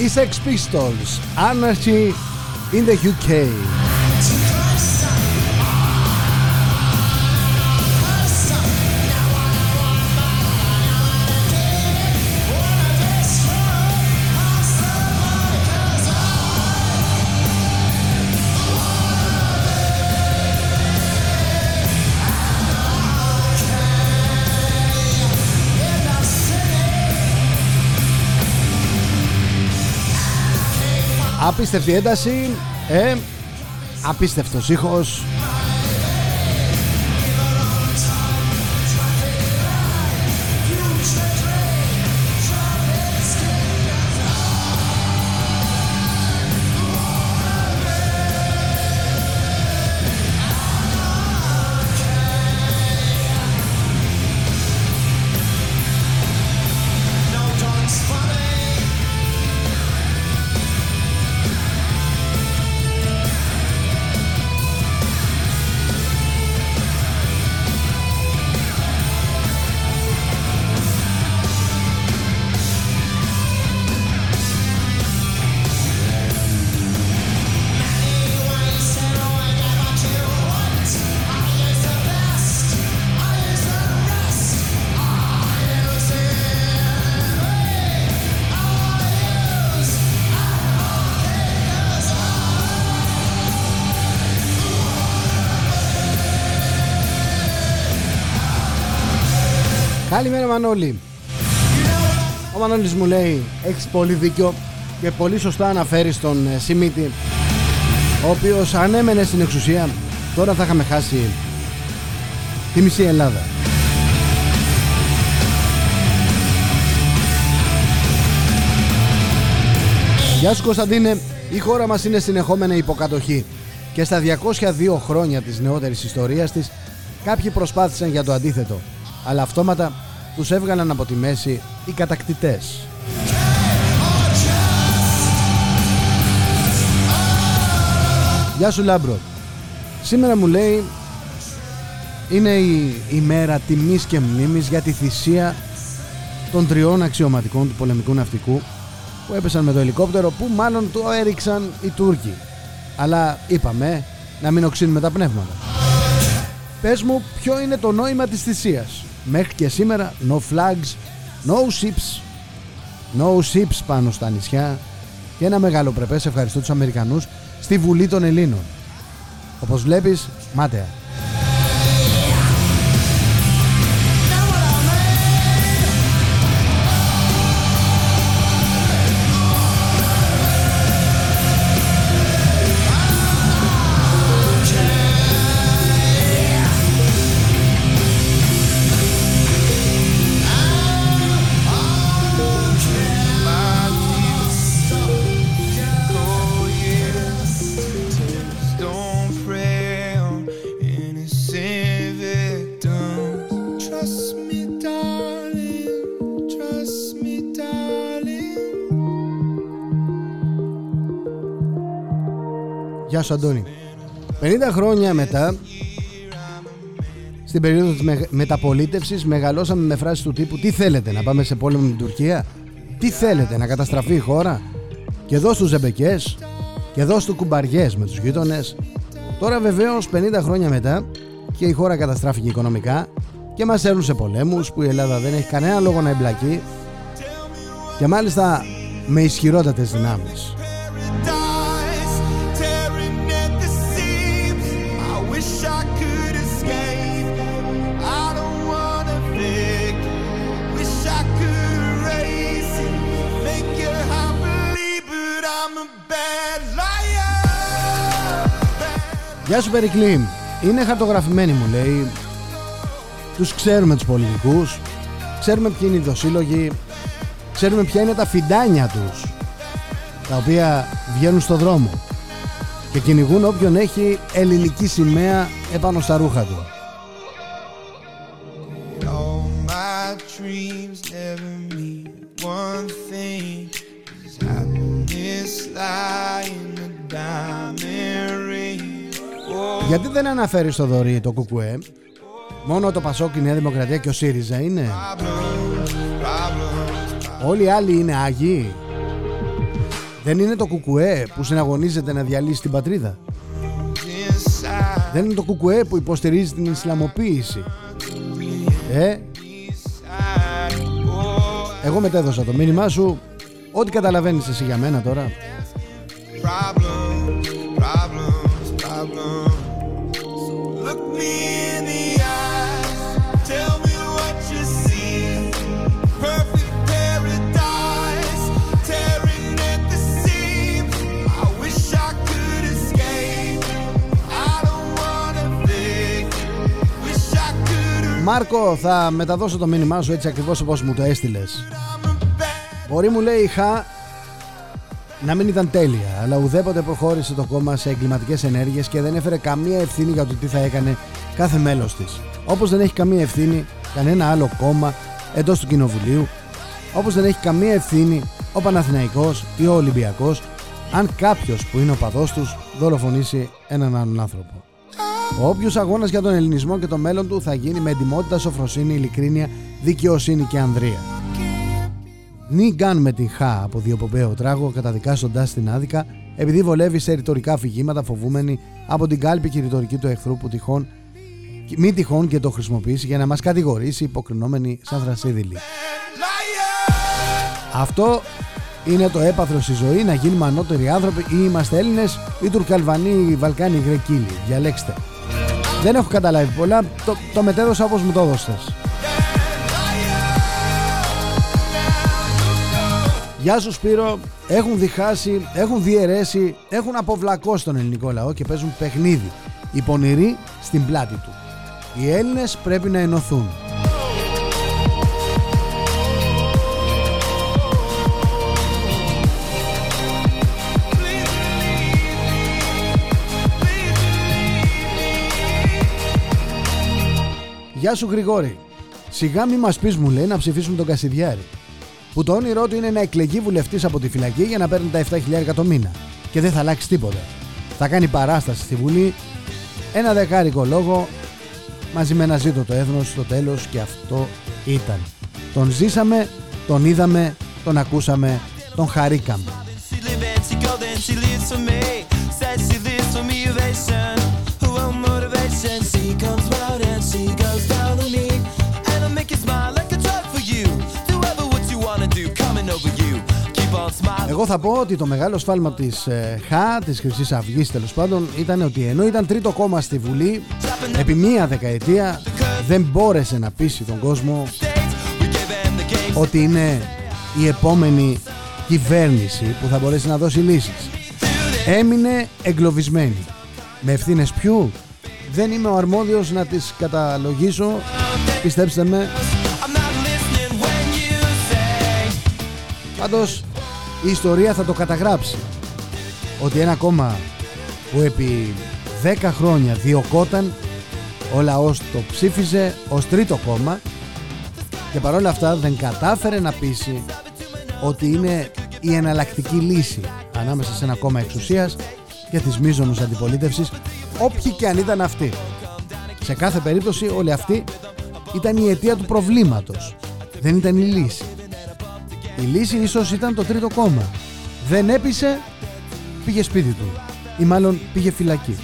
y Sex Pistols, Anarchy in the UK. Απίστευτη ένταση ε, Απίστευτος ήχος Καλημέρα Μανώλη. Ο Μανώλης μου λέει Έχεις πολύ δίκιο Και πολύ σωστά αναφέρεις τον ε, Σιμίτη Ο οποίος αν έμενε στην εξουσία Τώρα θα είχαμε χάσει Τη μισή Ελλάδα. Γεια σου Κωνσταντίνε. Η χώρα μας είναι συνεχόμενη υποκατοχή Και στα 202 χρόνια της νεότερης ιστορίας της Κάποιοι προσπάθησαν για το αντίθετο αλλά αυτόματα τους έβγαλαν από τη μέση οι κατακτητές. Γεια σου Λάμπρο. Σήμερα μου λέει είναι η ημέρα τιμής και μνήμης για τη θυσία των τριών αξιωματικών του πολεμικού ναυτικού που έπεσαν με το ελικόπτερο που μάλλον το έριξαν οι Τούρκοι. Αλλά είπαμε να μην οξύνουμε τα πνεύματα. Πες μου ποιο είναι το νόημα της θυσίας; Μέχρι και σήμερα no flags, no ships, no ships πάνω στα νησιά και ένα μεγάλο πρεπές ευχαριστώ τους Αμερικανούς στη Βουλή των Ελλήνων. Όπως βλέπεις, μάταια. Γεια σου Αντώνη. 50 χρόνια μετά Στην περίοδο της μεταπολίτευσης Μεγαλώσαμε με φράσεις του τύπου Τι θέλετε να πάμε σε πόλεμο με την Τουρκία; Τι θέλετε να καταστραφεί η χώρα; Και εδώ στους ζεμπεκές Και εδώ στους κουμπαριές με τους γείτονες Τώρα βεβαίως 50 χρόνια μετά Και η χώρα καταστράφηκε οικονομικά Και μας έρουν σε πολέμους Που η Ελλάδα δεν έχει κανένα λόγο να εμπλακεί Και μάλιστα με ισχυρότατες δυνάμεις Γεια σου Περικλή Είναι χαρτογραφημένοι μου λέει. Τους ξέρουμε τους πολιτικούς. Ξέρουμε ποιοι είναι οι δοσύλλογοι Ξέρουμε ποια είναι τα φιντάνια τους Τα οποία βγαίνουν στο δρόμο Και κυνηγούν όποιον έχει ελληνική σημαία Επάνω στα ρούχα του Γιατί δεν αναφέρεις στο δωρή το κουκουέ; Μόνο το Πασόκ, η Νέα Δημοκρατία και ο ΣΥΡΙΖΑ είναι Όλοι οι άλλοι είναι Άγιοι Δεν είναι το κουκουέ που συναγωνίζεται να διαλύσει την πατρίδα. Δεν είναι το κουκουέ που υποστηρίζει την Ισλαμοποίηση. Ε, εγώ μετέδωσα το μήνυμά σου. Ό,τι καταλαβαίνεις εσύ για μένα τώρα. Μάρκο, θα μεταδώσω το μήνυμά σου έτσι ακριβώς όπως μου το έστειλες. Μπορεί μου λέει Χα να μην ήταν τέλεια, αλλά ουδέποτε προχώρησε το κόμμα σε εγκληματικές ενέργειες και δεν έφερε καμία ευθύνη για το τι θα έκανε κάθε μέλος της. Όπως δεν έχει καμία ευθύνη κανένα άλλο κόμμα εντός του Κοινοβουλίου, όπως δεν έχει καμία ευθύνη ο Παναθηναϊκός ή ο Ολυμπιακός αν κάποιος που είναι ο παδός τους δολοφονήσει έναν άλλον άνθρωπο. Ο όποιος αγώνας για τον ελληνισμό και το μέλλον του θα γίνει με εντυμότητα, σοφροσύνη, ειλικρίνεια, δικαιοσύνη και ανδρεία. Μην κάνουμε την χά από διοπομπαίο τράγο καταδικάζοντάς την άδικα επειδή βολεύει σε ρητορικά αφηγήματα φοβούμενοι από την κάλπικη ρητορική του εχθρού που τυχόν μη τυχόν και το χρησιμοποιήσει για να μας κατηγορήσει υποκρινόμενοι σαν θρασίδηλοι. Αυτό είναι το έπαθρο στη ζωή να γίνουμε ανώτεροι άνθρωποι ή είμαστε Έλληνες ή Τουρκαλβανοί ή Βαλκάνοι ή Γρεκίλοι. Διαλέξτε. Δεν έχω καταλάβει πολλά. Το, το μετέδωσα όπως μου το έδωσες. Γεια σου Σπύρο, έχουν διχάσει, έχουν διαιρέσει, έχουν αποβλακώσει τον ελληνικό λαό και παίζουν παιχνίδι. Οι πονηροί στην πλάτη του. Οι Έλληνες πρέπει να ενωθούν. Γεια σου Γρηγόρη. Σιγά μη μας πεις, μου λέει, να ψηφίσουμε τον Κασιδιάρη. Που το όνειρό του είναι να εκλεγεί βουλευτής από τη φυλακή για να παίρνει τα 7.000 το μήνα. Και δεν θα αλλάξει τίποτα. Θα κάνει παράσταση στη Βουλή, ένα δεκάρικο λόγο, μαζί με ένα ζήτο το έθνος στο τέλος και αυτό ήταν. Τον ζήσαμε, τον είδαμε, τον ακούσαμε, τον χαρήκαμε. Εγώ θα πω ότι το μεγάλο σφάλμα της ε, ΧΑ, της Χρυσής Αυγής τέλος πάντων, ήταν ότι ενώ ήταν τρίτο κόμμα στη Βουλή, επί μία δεκαετία δεν μπόρεσε να πείσει τον κόσμο ότι είναι η επόμενη κυβέρνηση που θα μπορέσει να δώσει λύσεις. Έμεινε εγκλωβισμένη. Με ευθύνες ποιου; Δεν είμαι ο αρμόδιος να τις καταλογίσω, πιστέψτε με. Πάντως η ιστορία θα το καταγράψει ότι ένα κόμμα που επί 10 χρόνια διωκόταν ο λαός το ψήφιζε ως τρίτο κόμμα και παρόλα αυτά δεν κατάφερε να πείσει ότι είναι η εναλλακτική λύση ανάμεσα σε ένα κόμμα εξουσίας και της μίζωνος αντιπολίτευσης όποιοι και αν ήταν αυτοί. Σε κάθε περίπτωση όλοι αυτοί ήταν η αιτία του προβλήματος. Δεν ήταν η λύση. Η λύση ίσως ήταν το τρίτο κόμμα. Δεν έπεισε, πήγε σπίτι του. Ή μάλλον πήγε φυλακή.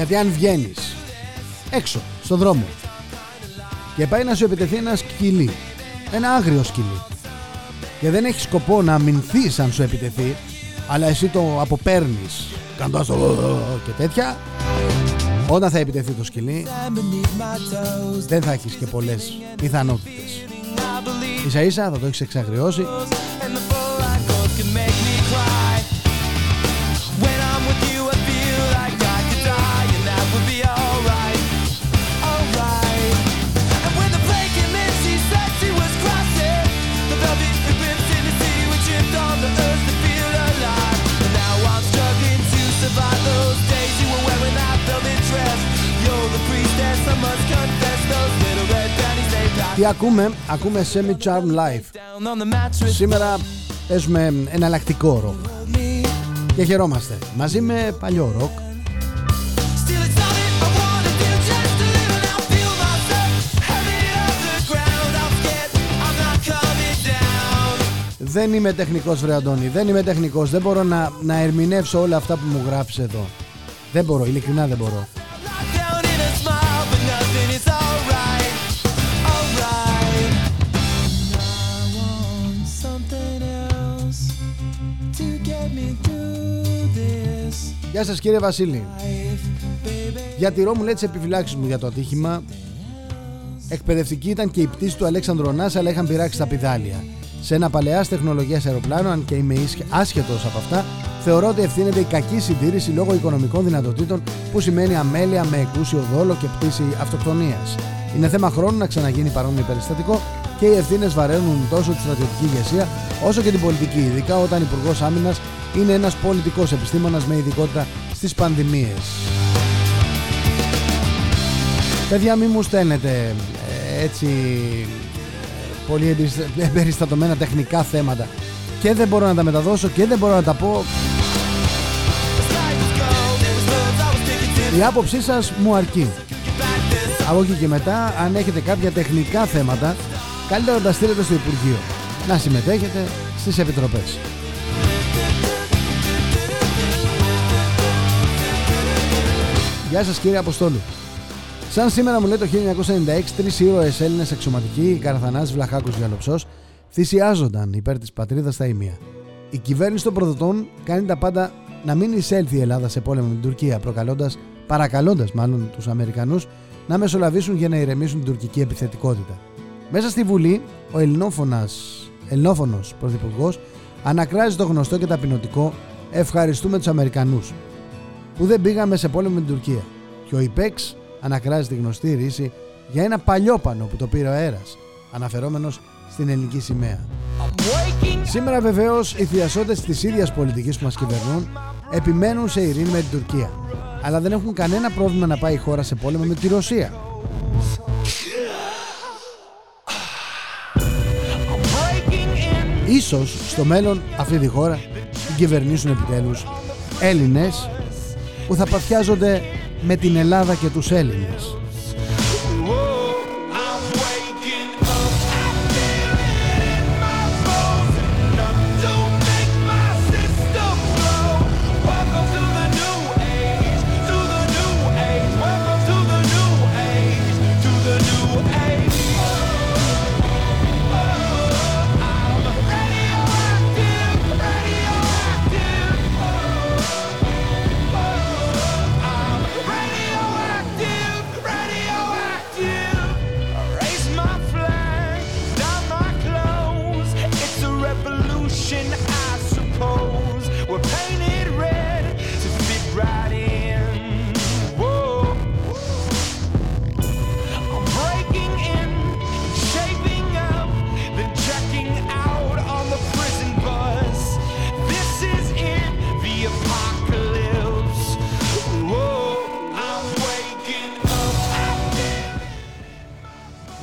Γιατί αν βγαίνεις έξω, στον δρόμο και πάει να σου επιτεθεί ένα σκυλί, ένα άγριο σκυλί και δεν έχει σκοπό να αμυνθείς αν σου επιτεθεί αλλά εσύ το αποπέρνεις καντάς το και τέτοια όταν θα επιτεθεί το σκυλί δεν θα έχεις και πολλές πιθανότητες. Ίσα ίσα θα το έχεις εξαγριώσει Τι ακούμε, ακούμε Semi Charm Life. Σήμερα παίζουμε εναλλακτικό ροκ. Και χαιρόμαστε. Μαζί με παλιό ροκ Δεν είμαι τεχνικός βρε Αντώνη, δεν είμαι τεχνικός, δεν μπορώ να, να ερμηνεύσω όλα αυτά που μου γράφεις εδώ. Δεν μπορώ, ειλικρινά δεν μπορώ. Γεια σας κύριε Βασίλη. Διατηρώ μου λέει τις επιφυλάξεις μου για το ατύχημα. Εκπαιδευτική ήταν και η πτήση του Αλέξανδρου Ωνάς αλλά είχαν πειράξει τα πιδάλια σε ένα παλαιά τεχνολογίας αεροπλάνο, αν και είμαι άσχετος από αυτά, θεωρώ ότι ευθύνεται η κακή συντήρηση λόγω οικονομικών δυνατοτήτων που σημαίνει αμέλεια με εκούσιο δόλο και πτήση αυτοκτονίας. Είναι θέμα χρόνου να ξαναγίνει παρόμοιο περιστατικό και οι ευθύνες βαραίνουν τόσο τη στρατιωτική ηγεσία όσο και την πολιτική, ειδικά όταν Υπουργός Άμυνας είναι ένας πολιτικός επιστήμονας με ειδικότητα στις πανδημίες. Παιδιά, μην μου στέλνετε ε, έτσι πολύ εμπεριστατωμένα τεχνικά θέματα. Και δεν μπορώ να τα μεταδώσω και δεν μπορώ να τα πω. Η άποψή σας μου αρκεί. Από εκεί και μετά αν έχετε κάποια τεχνικά θέματα καλύτερα να τα στείλετε στο Υπουργείο. Να συμμετέχετε στις επιτροπές. Γεια σας κύριε Αποστόλου Σαν σήμερα μου λέει το 1996, τρεις ήρωες Έλληνες αξιωματικοί, Καραθανάς, Βλαχάκος Γιαλοψό, θυσιάζονταν υπέρ της πατρίδας στα Ιμία. Η κυβέρνηση των προδοτών κάνει τα πάντα να μην εισέλθει η Ελλάδα σε πόλεμο με την Τουρκία, προκαλώντας, παρακαλώντας μάλλον τους Αμερικανούς να μεσολαβήσουν για να ηρεμήσουν την τουρκική επιθετικότητα. Μέσα στη Βουλή, ο ελληνόφωνος πρωθυπουργός ανακράζει το γνωστό και ταπεινωτικό Ευχαριστούμε τους Αμερικανούς που δεν πήγαμε σε πόλεμο με την Τουρκία. Και ο Ιπέξ ανακράζει τη γνωστή ρίση για ένα παλιόπανο που το πήρε ο αέρας, αναφερόμενος στην ελληνική σημαία. Σήμερα βεβαίως οι θειασότες της ίδιας πολιτικής που μας κυβερνούν επιμένουν σε ειρήνη με την Τουρκία, αλλά δεν έχουν κανένα πρόβλημα να πάει η χώρα σε πόλεμο με τη Ρωσία. Ίσως στο μέλλον αυτή τη χώρα την κυβερνήσουν επιτέλους Έλληνες που θα παθιάζονται με την Ελλάδα και τους Έλληνες.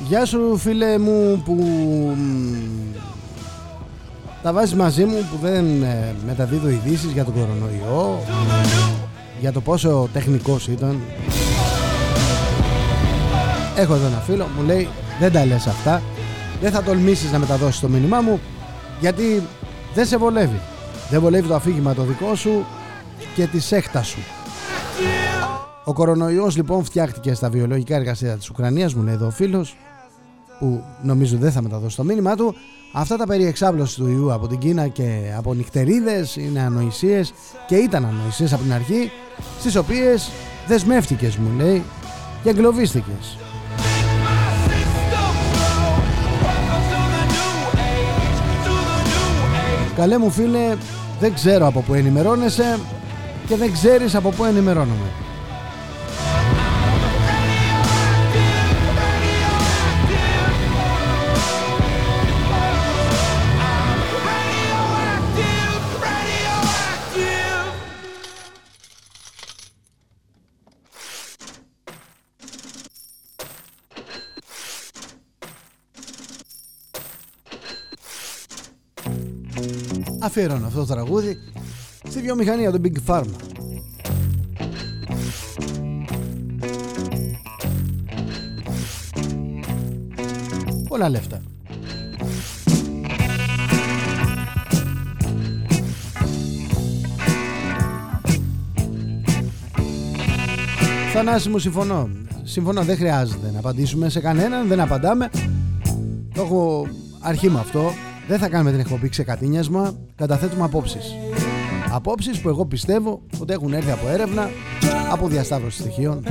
Γεια σου φίλε μου που τα βάζεις μαζί μου που δεν ε, μεταδίδω ειδήσεις για τον κορονοϊό για το πόσο τεχνικός ήταν. Έχω εδώ ένα φίλο μου λέει δεν τα λες αυτά. Δεν θα τολμήσεις να μεταδώσεις το μήνυμά μου γιατί δεν σε βολεύει. Δεν βολεύει το αφήγημα το δικό σου και τη σέχτα σου ο κορονοϊός λοιπόν φτιάχτηκε στα βιολογικά εργαστήρια της Ουκρανίας μου λέει εδώ ο φίλος που νομίζω δεν θα μεταδώσει το μήνυμά του. Αυτά τα περί εξάπλωσης του ιού από την Κίνα και από νυχτερίδες είναι ανοησίες και ήταν ανοησίες από την αρχή στις οποίες δεσμεύτηκες μου λέει και εγκλωβίστηκες. Καλέ μου φίλε δεν ξέρω από πού ενημερώνεσαι και δεν ξέρεις από πού ενημερώνομαι αφιέρωνε αυτό το τραγούδι στη βιομηχανία του Big Pharma. Πολλά λεφτά. Θανάση μου συμφωνώ. Συμφωνώ, δεν χρειάζεται να απαντήσουμε σε κανέναν, δεν απαντάμε. Το έχω αρχή με αυτό. Δεν θα κάνουμε την εκπομπή ξεκατίνιασμα, καταθέτουμε απόψεις. Απόψεις που εγώ πιστεύω ότι έχουν έρθει από έρευνα, από διασταύρωση στοιχείων.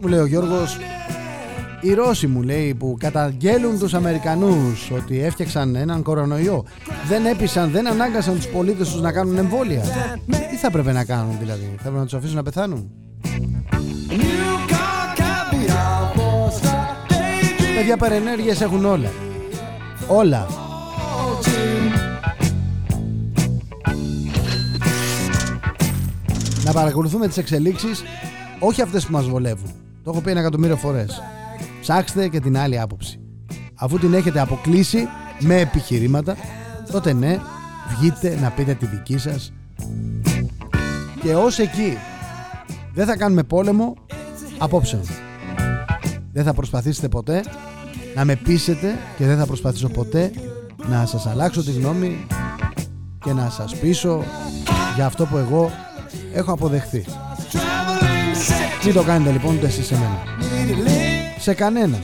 Μου λέει ο Γιώργος, οι Ρώσοι μου λέει που καταγγέλουν τους Αμερικανούς ότι έφτιαξαν έναν κορονοϊό δεν έπεισαν, δεν ανάγκασαν τους πολίτες τους να κάνουν εμβόλια. Τι θα πρέπει να κάνουν δηλαδή, θα πρέπει να τους αφήσουν να πεθάνουν; Παιδιά παρενέργειες έχουν όλα. Όλα. Να παρακολουθούμε τις εξελίξεις όχι αυτές που μας βολεύουν. Το έχω πει ένα εκατομμύριο φορές. Ψάξτε και την άλλη άποψη. Αφού την έχετε αποκλείσει με επιχειρήματα, τότε ναι, βγείτε να πείτε τη δική σας. Και ως εκεί δεν θα κάνουμε πόλεμο απόψε. Δεν θα προσπαθήσετε ποτέ να με πείσετε και δεν θα προσπαθήσω ποτέ να σας αλλάξω τη γνώμη και να σας πείσω για αυτό που εγώ έχω αποδεχθεί. Μην το κάνετε λοιπόν ούτε εσείς σε μένα. Σε κανένα.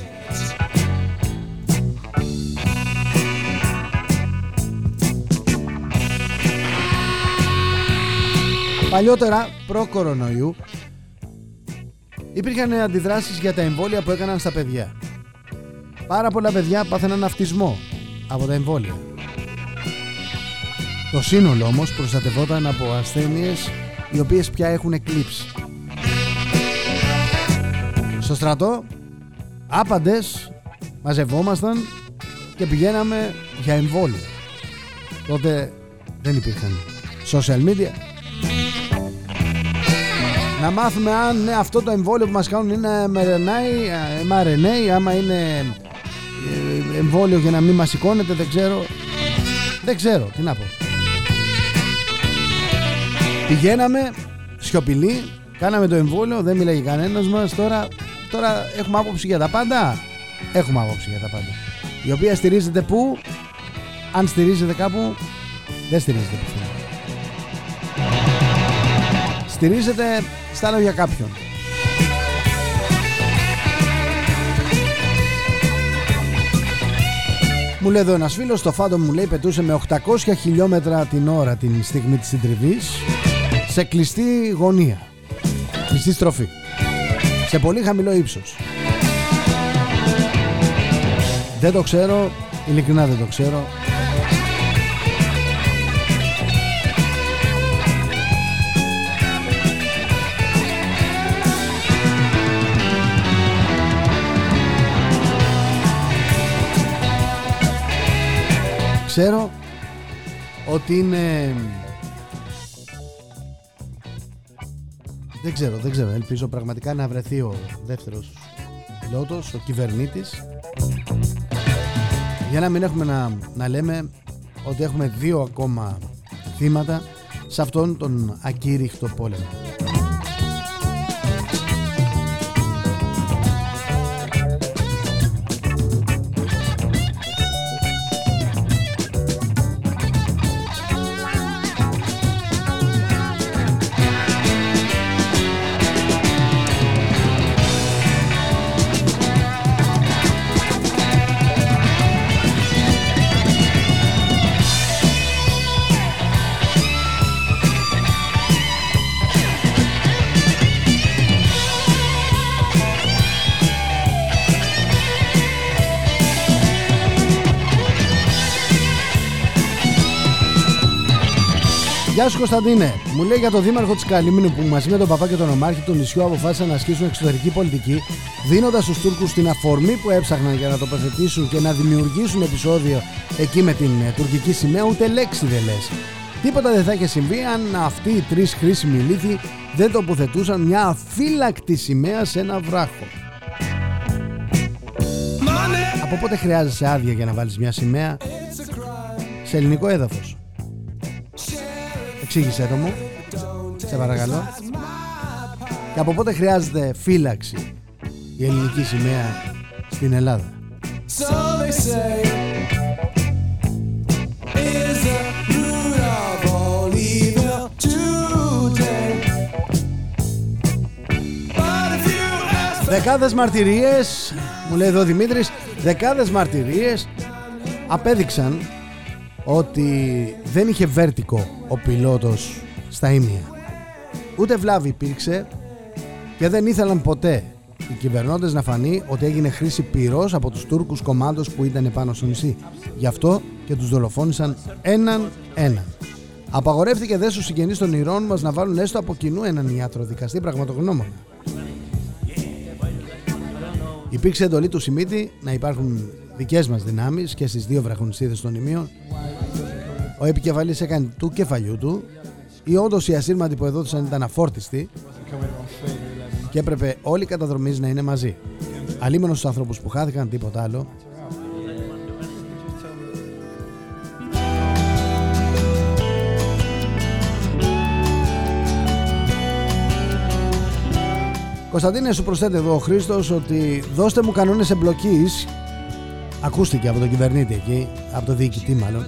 Παλιότερα, προ-κορονοϊού, υπήρχαν αντιδράσεις για τα εμβόλια που έκαναν στα παιδιά. Πάρα πολλά παιδιά πάθαιναν αυτισμό από τα εμβόλια. Το σύνολο όμως προστατευόταν από ασθένειες οι οποίες πια έχουν εκλείψει. Στο στρατό άπαντες μαζευόμασταν και πηγαίναμε για εμβόλια. Τότε δεν υπήρχαν social media. Να μάθουμε αν ναι, αυτό το εμβόλιο που μας κάνουν είναι mRNA, mRNA άμα είναι ε, εμβόλιο για να μην μας σηκώνεται δεν ξέρω. Δεν ξέρω τι να πω. Πηγαίναμε σιωπηλοί κάναμε το εμβόλιο δεν μιλάει κανένας μας. Τώρα, τώρα έχουμε άποψη για τα πάντα. Έχουμε άποψη για τα πάντα. Η οποία στηρίζεται που αν στηρίζεται κάπου δεν στηρίζεται πουθενά. Στηρίζεται στα λόγια κάποιον Μου λέει εδώ ένας φίλος, το φάντο μου λέει πετούσε με 800 χιλιόμετρα την ώρα την στιγμή της συντριβής σε κλειστή γωνία, κλειστή στροφή, σε πολύ χαμηλό ύψος. Δεν το ξέρω, ειλικρινά δεν το ξέρω. Ξέρω ότι είναι... Δεν ξέρω, δεν ξέρω. Ελπίζω πραγματικά να βρεθεί ο δεύτερος πιλότος, ο κυβερνήτης για να μην έχουμε να, να λέμε ότι έχουμε δύο ακόμα θύματα σε αυτόν τον ακήρυχτο πόλεμο. Γεια σου Κωνσταντίνε. Μου λέει για το δήμαρχο της Καλυμίνου που μαζί με τον παπά και τον ομάρχη του νησιού αποφάσισαν να ασκήσουν εξωτερική πολιτική, δίνοντας στους Τούρκους την αφορμή που έψαχναν για να τοποθετήσουν και να δημιουργήσουν επεισόδιο εκεί με την ε, τουρκική σημαία, ούτε λέξη δεν λες. Τίποτα δεν θα είχε συμβεί αν αυτοί οι τρεις χρήσιμοι λύθοι δεν τοποθετούσαν μια αφύλακτη σημαία σε ένα βράχο. Από πότε χρειάζεσαι άδεια για να βάλεις μια σημαία σε ελληνικό έδαφος; Εξήγησέ το μου. Σε παρακαλώ. Και από πότε χρειάζεται φύλαξη η ελληνική σημαία στην Ελλάδα; So they μου λέει εδώ ο Δημήτρης, δεκάδες μαρτυρίες απέδειξαν ότι δεν είχε βέρτικο ο πιλότος στα ίμια. Ούτε βλάβη υπήρξε και δεν ήθελαν ποτέ οι κυβερνώντες να φανεί ότι έγινε χρήση πυρός από τους Τούρκους κομμάτους που ήταν πάνω στο νησί. Γι' αυτό και τους δολοφόνησαν έναν έναν. Απαγορεύτηκε δε στους συγγενείς των ηρών μας να βάλουν έστω από κοινού έναν ιατρο δικαστή πραγματογνώμονα. Υπήρξε εντολή του Σιμίτη να υπάρχουν δικές μας δυνάμεις και στις δύο βραχονισίδες των ημείων. Ο επικεφαλής έκανε του κεφαλιού του ή όντως οι ασύρματοι που εδόθησαν ήταν αφόρτιστοι και έπρεπε όλοι οι καταδρομείς να είναι μαζί. Αλίμονος στους ανθρώπους που χάθηκαν, τίποτα άλλο. Κωνσταντίνε σου προσθέτει εδώ ο Χρήστος ότι δώστε μου κανόνες εμπλοκής ακούστηκε από τον κυβερνήτη εκεί, από το διοικητή μάλλον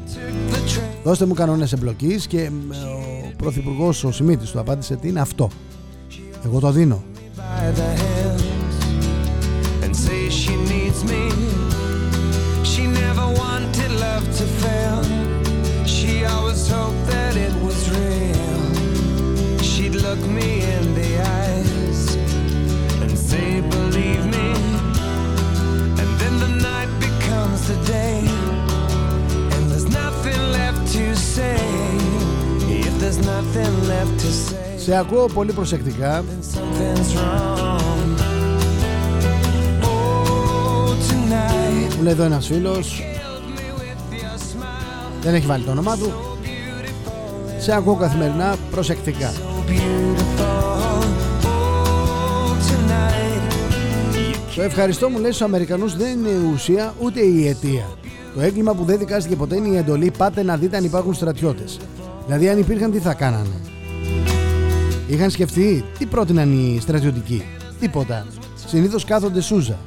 δώστε μου κανόνες εμπλοκής και ο πρωθυπουργός ο Σιμίτης του απάντησε τι είναι αυτό. Εγώ το δίνω. Look me. In the eyes Σε ακούω πολύ προσεκτικά. Μου λέει εδώ ένας φίλος. Δεν έχει βάλει το όνομά του. Σε ακούω καθημερινά προσεκτικά. Το ευχαριστώ μου λέει στους Αμερικανούς δεν είναι η ουσία ούτε η αιτία. Το έγκλημα που δεν δικάστηκε ποτέ είναι η εντολή Πάτε να δείτε αν υπάρχουν στρατιώτες Δηλαδή αν υπήρχαν τι θα κάνανε; Είχαν σκεφτεί τι πρότειναν οι στρατιωτικοί; Τίποτα. Συνήθως κάθονται σούζα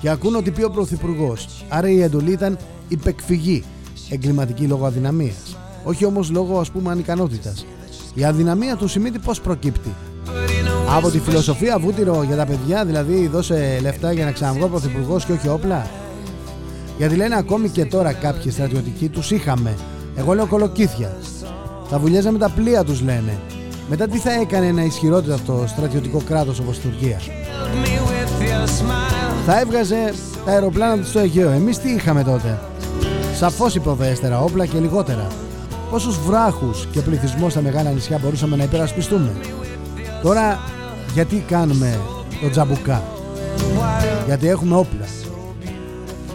και ακούν ότι πει ο Πρωθυπουργός. Άρα η εντολή ήταν υπεκφυγή. Εγκληματική λόγω αδυναμίας. Όχι όμως λόγω ας πούμε ανικανότητας. Η αδυναμία του Σιμίτη πώς προκύπτει; Από τη φιλοσοφία βούτυρο για τα παιδιά, δηλαδή δώσε λεφτά για να ξαναβγώ πρωθυπουργός και όχι όπλα; Γιατί λένε ακόμη και τώρα κάποιοι στρατιωτικοί τους είχαμε. Εγώ λέω κολοκύθια. Θα βουλιάζαμε τα πλοία τους λένε. Μετά τι θα έκανε ένα ισχυρότερο αυτό στρατιωτικό κράτος όπως η Τουρκία; Θα έβγαζε τα αεροπλάνα του στο Αιγαίο. Εμείς τι είχαμε τότε; Σαφώς υποδέστερα, όπλα και λιγότερα. Πόσους βράχους και πληθυσμό στα μεγάλα νησιά μπορούσαμε να υπερασπιστούμε; Τώρα γιατί κάνουμε το τζαμπουκά; Γιατί έχουμε όπλα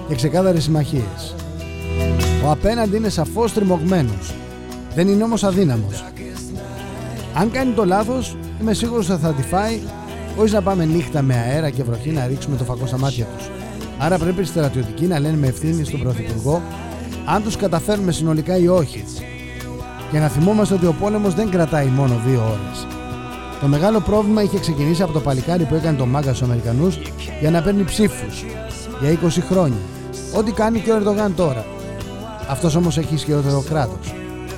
και ξεκάθαρες συμμαχίες. Ο απέναντι είναι σαφώς τριμωγμένος. Δεν είναι όμως αδύναμος. Αν κάνει το λάθος, είμαι σίγουρος ότι θα τη φάει όχι να πάμε νύχτα με αέρα και βροχή να ρίξουμε το φακό στα μάτια τους. Άρα πρέπει οι στρατιωτικοί να λένε με ευθύνη στον Πρωθυπουργό αν τους καταφέρουμε συνολικά ή όχι. Και να θυμόμαστε ότι ο πόλεμος δεν κρατάει μόνο δύο ώρες. Το μεγάλο πρόβλημα είχε ξεκινήσει από το παλικάρι που έκανε το μάγκα στους Αμερικανούς για να παίρνει ψήφους για 20 χρόνια. Ό,τι κάνει και ο Ερντογάν τώρα. Αυτός όμως έχει ισχυρότερο κράτος.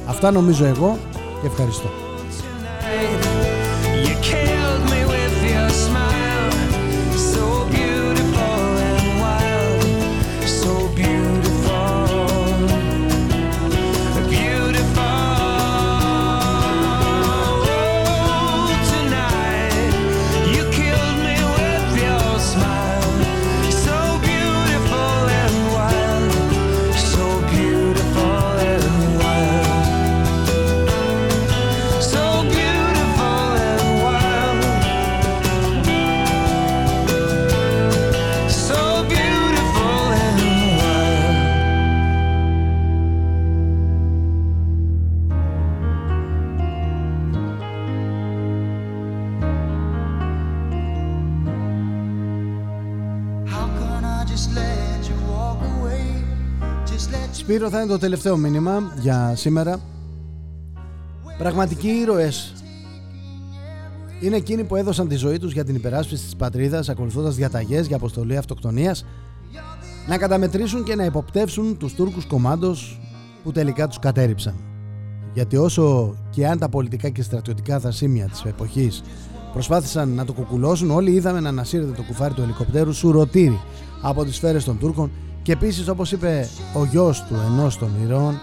Αυτά νομίζω εγώ και ευχαριστώ. Σπύρο θα είναι το τελευταίο μήνυμα για σήμερα Πραγματικοί ήρωες είναι εκείνοι που έδωσαν τη ζωή τους για την υπεράσπιση της πατρίδας ακολουθώντας διαταγές για αποστολή αυτοκτονίας να καταμετρήσουν και να υποπτεύσουν τους Τούρκους κομμάντος που τελικά τους κατέριψαν. Γιατί όσο και αν τα πολιτικά και στρατιωτικά θασίμια της εποχής Προσπάθησαν να το κουκουλώσουν. Όλοι είδαμε να ανασύρεται το κουφάρι του ελικοπτέρου σουρωτήρι από τις σφαίρες των Τούρκων και επίσης όπως είπε ο γιος του ενός των ηρώων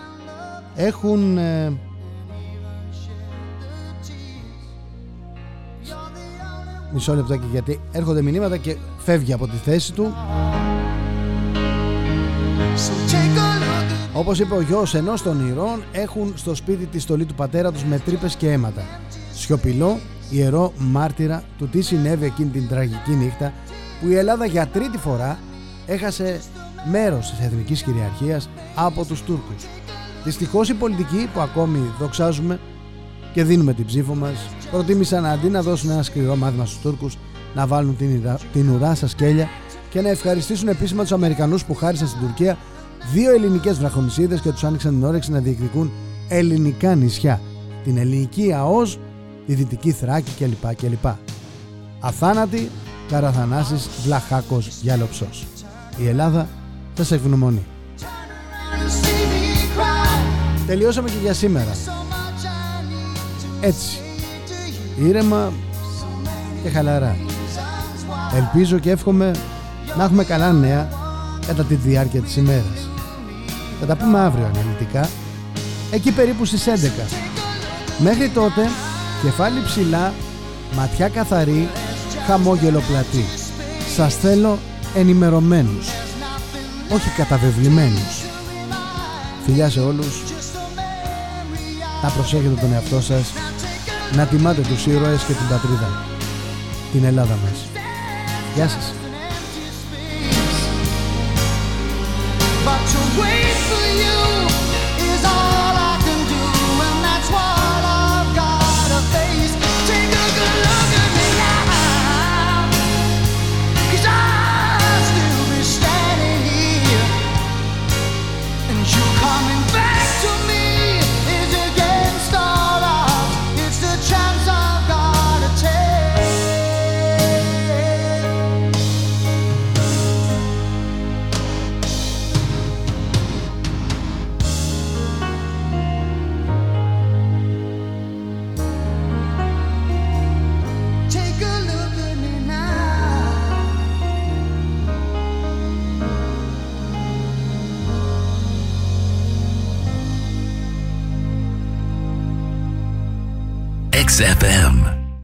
έχουν ε, μισό λεπτάκι γιατί έρχονται μηνύματα και φεύγει από τη θέση του. Όπως είπε ο γιος ενός των ηρώων έχουν στο σπίτι τη στολή του πατέρα τους με τρύπες και αίματα. Σιωπηλό ιερό μάρτυρα του τι συνέβη εκείνη την τραγική νύχτα που η Ελλάδα για τρίτη φορά έχασε μέρος της εθνικής κυριαρχίας από τους Τούρκους. Δυστυχώς οι πολιτικοί που ακόμη δοξάζουμε και δίνουμε την ψήφο μας προτίμησαν αντί να δώσουν ένα σκληρό μάθημα στους Τούρκους να βάλουν την, την ουρά στα σκέλια και να ευχαριστήσουν επίσημα τους Αμερικανούς που χάρισαν στην Τουρκία δύο ελληνικές βραχονισίδες και τους άνοιξαν την όρεξη να διεκδικούν ελληνικά νησιά, την ελληνική ΑΟΣ, τη δυτική Θράκη κλπ. κλπ. Αθάνατη, Καραθανάσης, Βλαχάκος, Γιάλοψος. Η Ελλάδα θα σε ευγνωμονεί. Τελειώσαμε και για σήμερα. Έτσι. Ήρεμα και χαλαρά. Ελπίζω και εύχομαι να έχουμε καλά νέα κατά τη διάρκεια της ημέρας. Θα τα πούμε αύριο αναλυτικά, εκεί περίπου στις 11. Μέχρι τότε, κεφάλι ψηλά, ματιά καθαρή, χαμόγελο πλατή. Σας θέλω ενημερωμένους, όχι καταβεβλημένους. Φιλιά σε όλους, να προσέχετε τον εαυτό σας, να τιμάτε τους ήρωες και την πατρίδα, την Ελλάδα μας. Γεια σας.